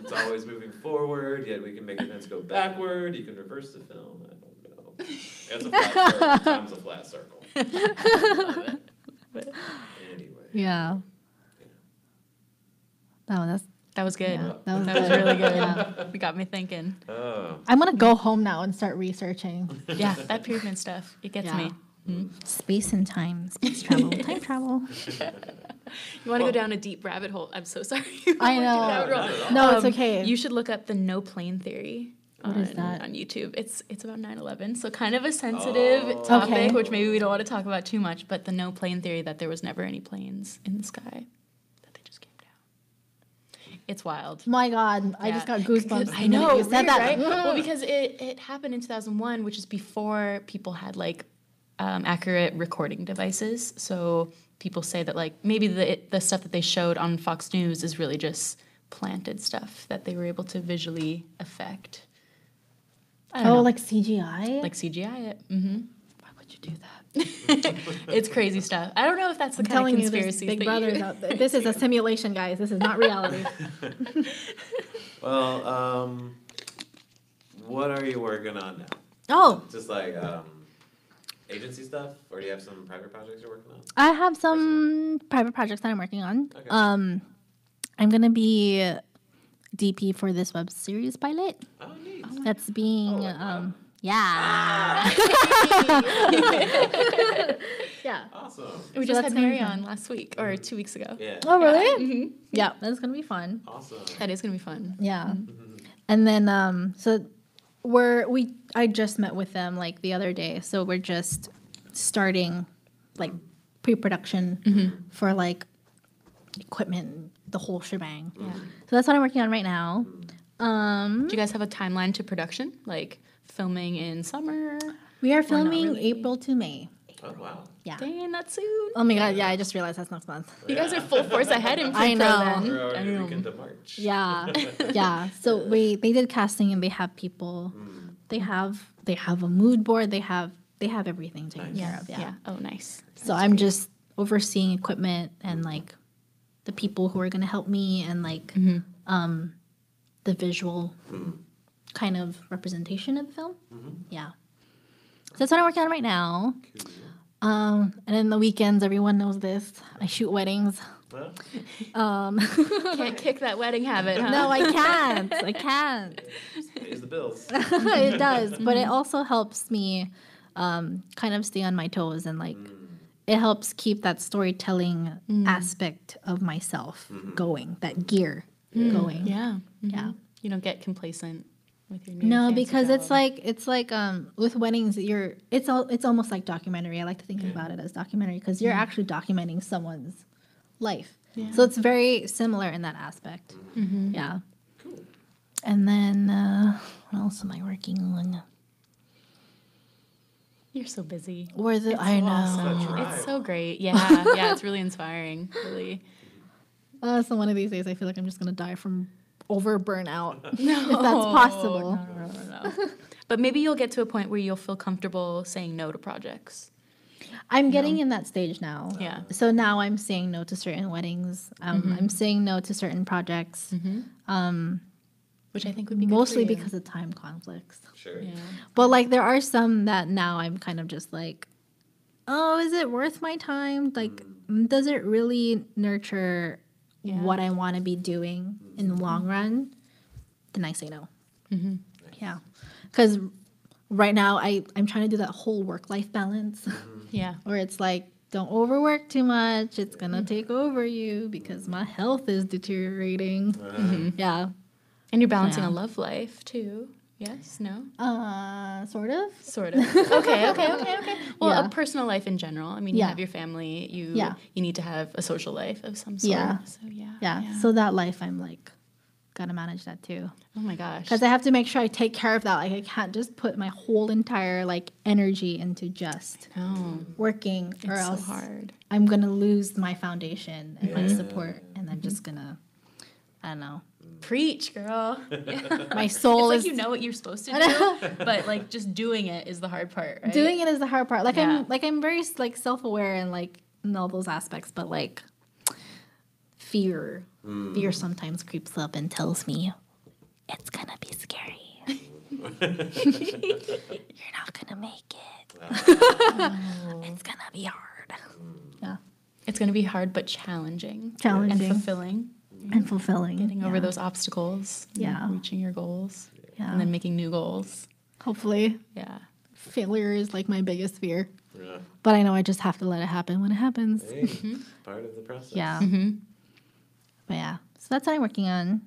it's always moving forward. Yet we can make events go backward. You can reverse the film. I don't know. It's a flat circle. Time's a flat circle. Anyway. Yeah. No, that's That was good. yeah, that was, That was really good. Yeah. You got me thinking. Oh. I'm gonna go home now and start researching Yeah, that pyramid stuff. It gets Yeah. me. space and time, space travel, time travel. You want to go down a deep rabbit hole? I'm so sorry. I know. rabbit hole. Not. No, it's Um, okay. You should look up the no plane theory. What on, is that? on YouTube? It's it's about 9/11, so kind of a sensitive Oh. topic, Okay. which maybe we don't want to talk about too much. But the no plane theory that there was never any planes in the sky, that they just came down. It's wild. My God, I just got goosebumps. I know, You said weird, that. right? well, because it, it happened in 2001, which is before people had like um, accurate recording devices. So people say that like maybe the the stuff that they showed on Fox News is really just planted stuff that they were able to visually affect. I don't Oh, know, like CGI? like CGI it. Mm-hmm. why would you do that? it's crazy stuff. I don't know if that's the I'm kind telling of conspiracy Big that Brothers you. out there. This is a simulation, guys. This is not reality. Well, um, what are you working on now? oh, Just like um, agency stuff, or do you have some private projects you're working on? I have some private projects that I'm working on. Okay. Um, I'm gonna be DP for this web series pilot. Oh, neat. That's being Oh, um, yeah, yeah. Awesome. We So just that's had gonna Mary on last week or two weeks ago. Yeah. Oh really? Mhm. Yeah, that's gonna be fun. Awesome. That is gonna be fun. Yeah. And then um so we're we I just met with them like the other day. So we're just starting like pre-production for like equipment, the whole shebang. Yeah. So that's what I'm working on right now. Um Do you guys have a timeline to production? Like filming in summer? we are filming really. April to May. Oh wow. Yeah. Dang, that's soon. Oh my god, yeah, I just realized that's next month. You guys are full force ahead in I know. then. We're already Damn. looking to March. Yeah. yeah. So we they did casting and they have people they have they have a mood board, they have they have everything taken Nice. care of. Yeah. yeah. Oh, nice. So I'm just overseeing equipment and like the people who are gonna help me and like um the visual kind of representation of the film. Yeah. So that's what I'm working on right now. Cool. Um and in the weekends everyone knows this. I shoot weddings. Well, Um Can't kick that wedding habit, huh? No, I can't. I can't. pays the bills. it does, but it also helps me um, kind of stay on my toes and like it helps keep that storytelling aspect of myself going, that gear going. Yeah. Mhm. Yeah. You don't get complacent with your No, because it's like it's like um with weddings you're it's all it's almost like documentary. I like to think about it as documentary because you're actually documenting someone's life. Yeah. So it's very similar in that aspect. Yeah. Cool. And then uh, what else am I working on? you're so busy. Or the It's I know. awesome. It's so great. Yeah. Yeah. It's really inspiring. Really. Uh, so one of these days, I feel like I'm just gonna die from over burnout, No, if that's possible. No, no, no, no. but maybe you'll get to a point where you'll feel comfortable saying no to projects. I'm getting in that stage now. Yeah. So now I'm saying no to certain weddings. Um, I'm saying no to certain projects, Which I think would be good for mostly you. because of time conflicts. Sure. Yeah. But like, there are some that now I'm kind of just like, oh, is it worth my time? Like, mm, does it really nurture Yeah. what I want to be doing in the mm-hmm. long run? Then I say no. Mm-hmm. Yeah, because right now I I'm trying to do that whole work life balance mm-hmm. Yeah. where it's like don't overwork too much. It's gonna take over you because my health is deteriorating. Yeah. And you're balancing Yeah. a love life too. Yes? No? Uh, sort of. Sort of. Okay, okay, okay, okay. Well, Yeah. a personal life in general. I mean, you Yeah. have your family. You Yeah. you need to have a social life of some sort. Yeah. So yeah. Yeah. So that life, I'm like, gotta manage that too. oh my gosh. Because I have to make sure I take care of that. Like, I can't just put my whole entire like energy into just no, working, or it's so else hard. I'm gonna lose my foundation and my support, and I'm just gonna, I don't know. Mm. Preach, girl. My soul it's is like you know what you're supposed to do, but like just doing it is the hard part, right? doing it is the hard part. Like Yeah. I'm like I'm very like self aware and like in all those aspects, but like fear, mm. fear sometimes creeps up and tells me it's gonna be scary. You're not gonna make it. it's gonna be hard. Mm. Yeah, It's gonna be hard but challenging. Challenging. And fulfilling. And fulfilling. Getting over yeah. those obstacles. and Yeah. Reaching your goals. Yeah. And then making new goals. Hopefully, Yeah. failure is like my biggest fear, Yeah. but I know I just have to let it happen when it happens. Hey, part of the process. Yeah. Mm-hmm. But yeah, so that's what I'm working on.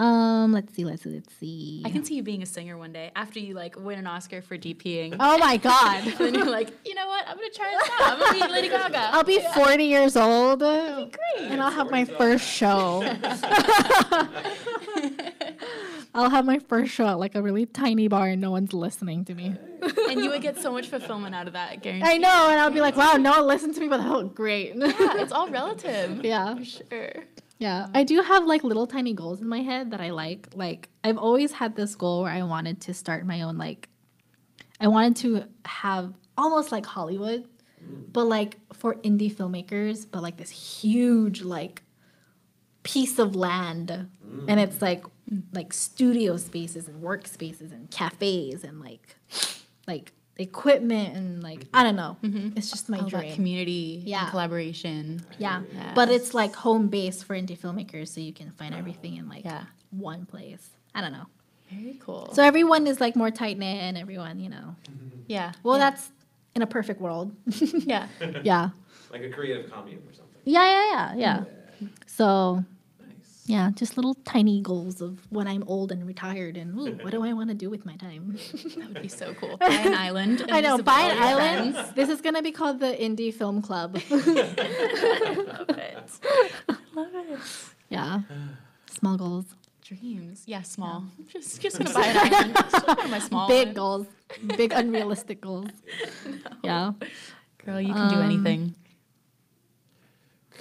Um, let's see, let's see, let's see. I can see you being a singer one day after you like win an Oscar for DPing. Oh my god. And then you're like, you know what? I'm gonna try this out. I'm gonna be Lady Gaga. I'll be 40 years old great. and I'll have my first show. I'll have my first show at like a really tiny bar and no one's listening to me. and you would get so much fulfillment out of that, guarantee. I know, and I'll be like, wow, no one listened to me, but looked great. Yeah, it's all relative. yeah. For sure. Yeah, I do have like little tiny goals in my head that I like. Like I've always had this goal where I wanted to start my own like I wanted to have almost like Hollywood, but like for indie filmmakers, but like this huge like piece of land. And it's like mm. like studio spaces and workspaces and cafes and like like equipment and like I don't know. Mm-hmm. It's just my All dream. that community Yeah. and collaboration. Yeah. But it's like home base for indie filmmakers, so you can find everything in like Yeah. one place. I don't know. Very cool. So everyone is like more tight knit and everyone, you know. Mm-hmm. yeah. Well, yeah. that's in a perfect world. yeah. yeah. Like a creative commune or something. Yeah, yeah, yeah, yeah. So Nice. Yeah, just little tiny goals of when I'm old and retired and ooh, what do I want to do with my time? That would be so cool. Buy an island. I know, buy an island. friends. This is gonna be called the Indie Film Club. Love it. Love it. yeah. Small goals. Dreams. Yeah, small. Just just gonna buy an island. Just one of my small Big ones. goals. Big unrealistic goals. Yeah. Girl, you can do Um, anything.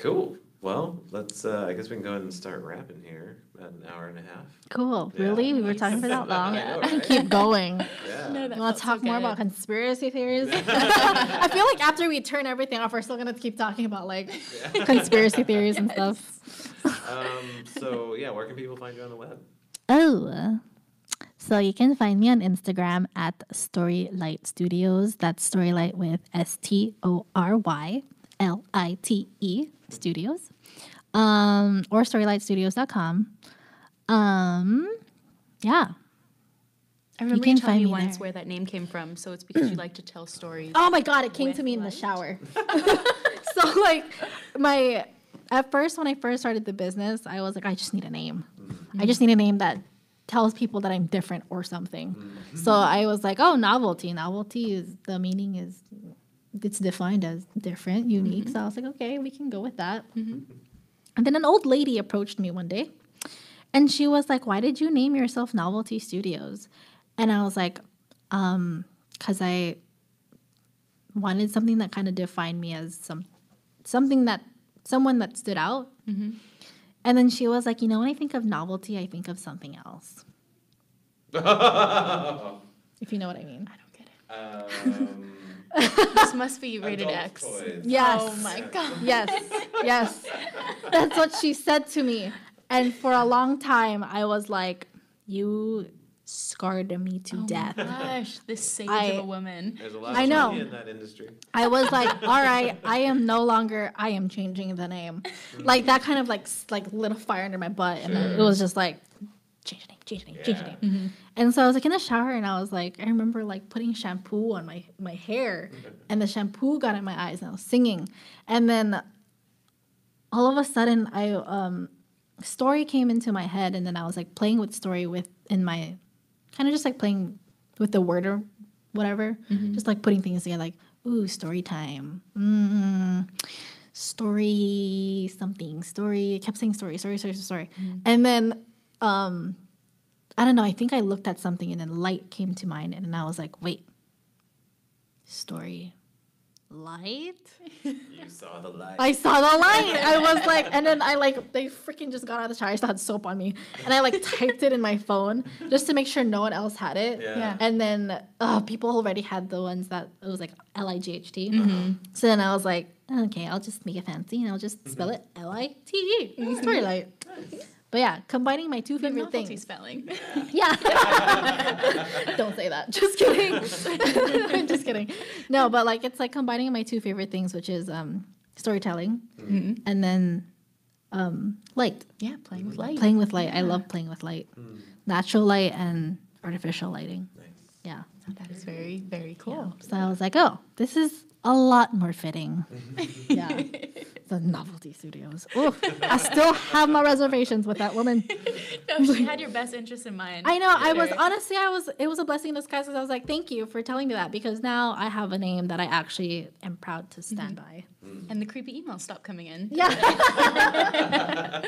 Cool. Well, let's. Uh, I guess we can go ahead and start wrapping here. About an hour and a half. Cool. Yeah. Really? We were talking for that long? I know, right? keep going. Yeah. No, that You want felt to so talk more about conspiracy theories? I feel like after we turn everything off, we're still going to keep talking about like conspiracy theories and stuff. Um, so yeah, where can people find you on the web? Oh. So you can find me on Instagram at Storylight Studios. That's Storylight with S T O R Y L I T E Studios. Um, or storylightstudios.com. Um, yeah. I remember can you telling find me me once there. where that name came from, so it's because you like to tell stories. Oh my god, it came to With me in the shower. so like my at first when I first started the business, I was like, I just need a name. I just need a name that tells people that I'm different or something. So I was like, oh, novelty. Novelty is the meaning is it's defined as different, unique. So I was like, okay, we can go with that. And then an old lady approached me one day and she was like, Why did you name yourself Novelty Studios? And I was like, um, because I wanted something that kind of defined me as some something that someone that stood out. And then she was like, you know, when I think of novelty, I think of something else. If you know what I mean. I don't get it. Um, This must be rated adult X. toys. Yes. Oh my god. Yes. Yes. That's what she said to me. And for a long time, I was like, you scarred me to oh death. Gosh, this sage I- of a woman. There's a lot I of know. money in that industry. I was like, all right, I am no longer, I am changing the name. Like that kind of like, s- like lit a fire under my butt. And then it was just like, change the name, change the name, change the name. And so I was like in the shower and I was like, I remember like putting shampoo on my my hair, and the shampoo got in my eyes, and I was singing, and then all of a sudden I um story came into my head, and then I was like playing with story with in my kind of just like playing with the word or whatever, just like putting things together, like ooh story time, mm, story something, story. I kept saying story, story, story, story, and then um I don't know. I think I looked at something and then light came to mind, and I was like, wait, story, light. You saw the light. I saw the light. I was like, and then I like, they freaking just got out of the shower. I still had soap on me, and I like typed it in my phone just to make sure no one else had it. Yeah. Yeah. And then uh, people already had the ones that it was like L I G H T. Mm-hmm. So then I was like, okay, I'll just make it fancy and I'll just spell mm-hmm. it L I T E. Mm-hmm. Story light. But yeah, combining my two The favorite novelty things. spelling. Yeah. Don't say that. Just kidding. I'm just kidding. No, but like it's like combining my two favorite things, which is um, storytelling and then um, light. yeah, playing with light. Playing with light. I love playing with light. Natural light and artificial lighting. Nice. Yeah. That is very, very cool. So I was like, oh, this is a lot more fitting. yeah. The novelty studios. Oh, I still have my reservations with that woman. No, she had your best interest in mind. I know. I was honestly, I was. It was a blessing in disguise because I was like, "Thank you for telling me that," because now I have a name that I actually am proud to mm-hmm. stand by. Mm. And the creepy emails stopped coming in. Yeah.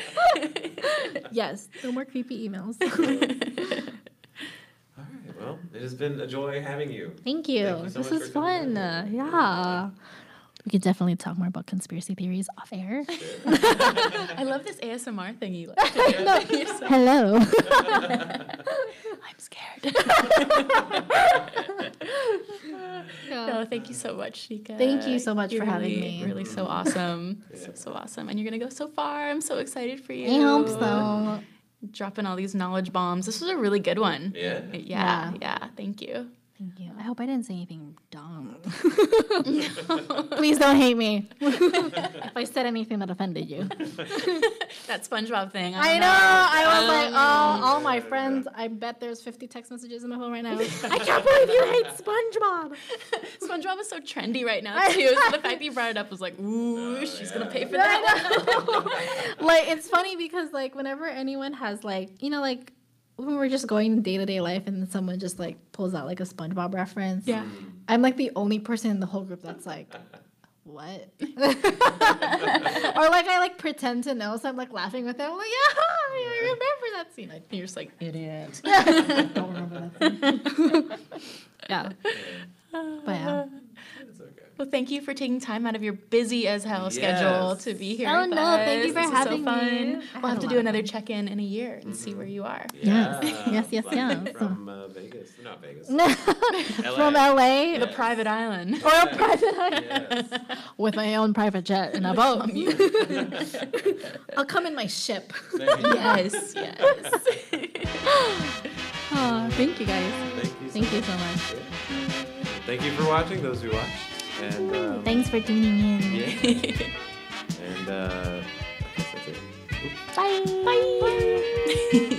yes. No more creepy emails. All right. Well, it has been a joy having you. Thank you. Thank you so this much is fun. in. yeah. We could definitely talk more about conspiracy theories off air. I love this ASMR thing you like. You're so- Hello. I'm scared. no, thank you so much, Shika. Thank you so much You're for having me. Really so awesome. So, so awesome. And you're going to go so far. I'm so excited for you. I hope so. Dropping all these knowledge bombs. This was a really good one. Yeah. Yeah, Yeah. yeah. Thank you. Thank you. I hope I didn't say anything dumb. Please don't hate me if I said anything that offended you. That SpongeBob thing. I don't know. I was like, um, oh, all my friends. I bet there's 50 text messages in my phone right now. I can't believe you hate SpongeBob. SpongeBob is so trendy right now too. so the fact that you brought it up was like, ooh, she's gonna pay for that. like it's funny because like whenever anyone has like you know like when we're just going day to day life and someone just like pulls out like a SpongeBob reference. Yeah. I'm like the only person in the whole group that's like. What? or like I like pretend to know, so I'm like laughing with them. I'm like, yeah, I remember that scene. I You're just like idiot. don't remember that scene. yeah. But yeah. It's okay. Well, thank you for taking time out of your busy as hell schedule to be here. Oh, with no, us. thank you for This having so fun. me. We'll have to do another check in in a year and see where you are. Yes. Yeah. Yes, yes, Like yes. From uh, Vegas. Not Vegas. From LA The private island. or a private Yes. with my own private jet and a boat. I'll come in my ship. There you go. yes, yes. Oh, thank you guys. Thank you. So Thank you much. so much. Yeah. Thank you for watching, those who watched. And um, thanks for tuning in. Yeah. and uh, Bye. Bye. Bye.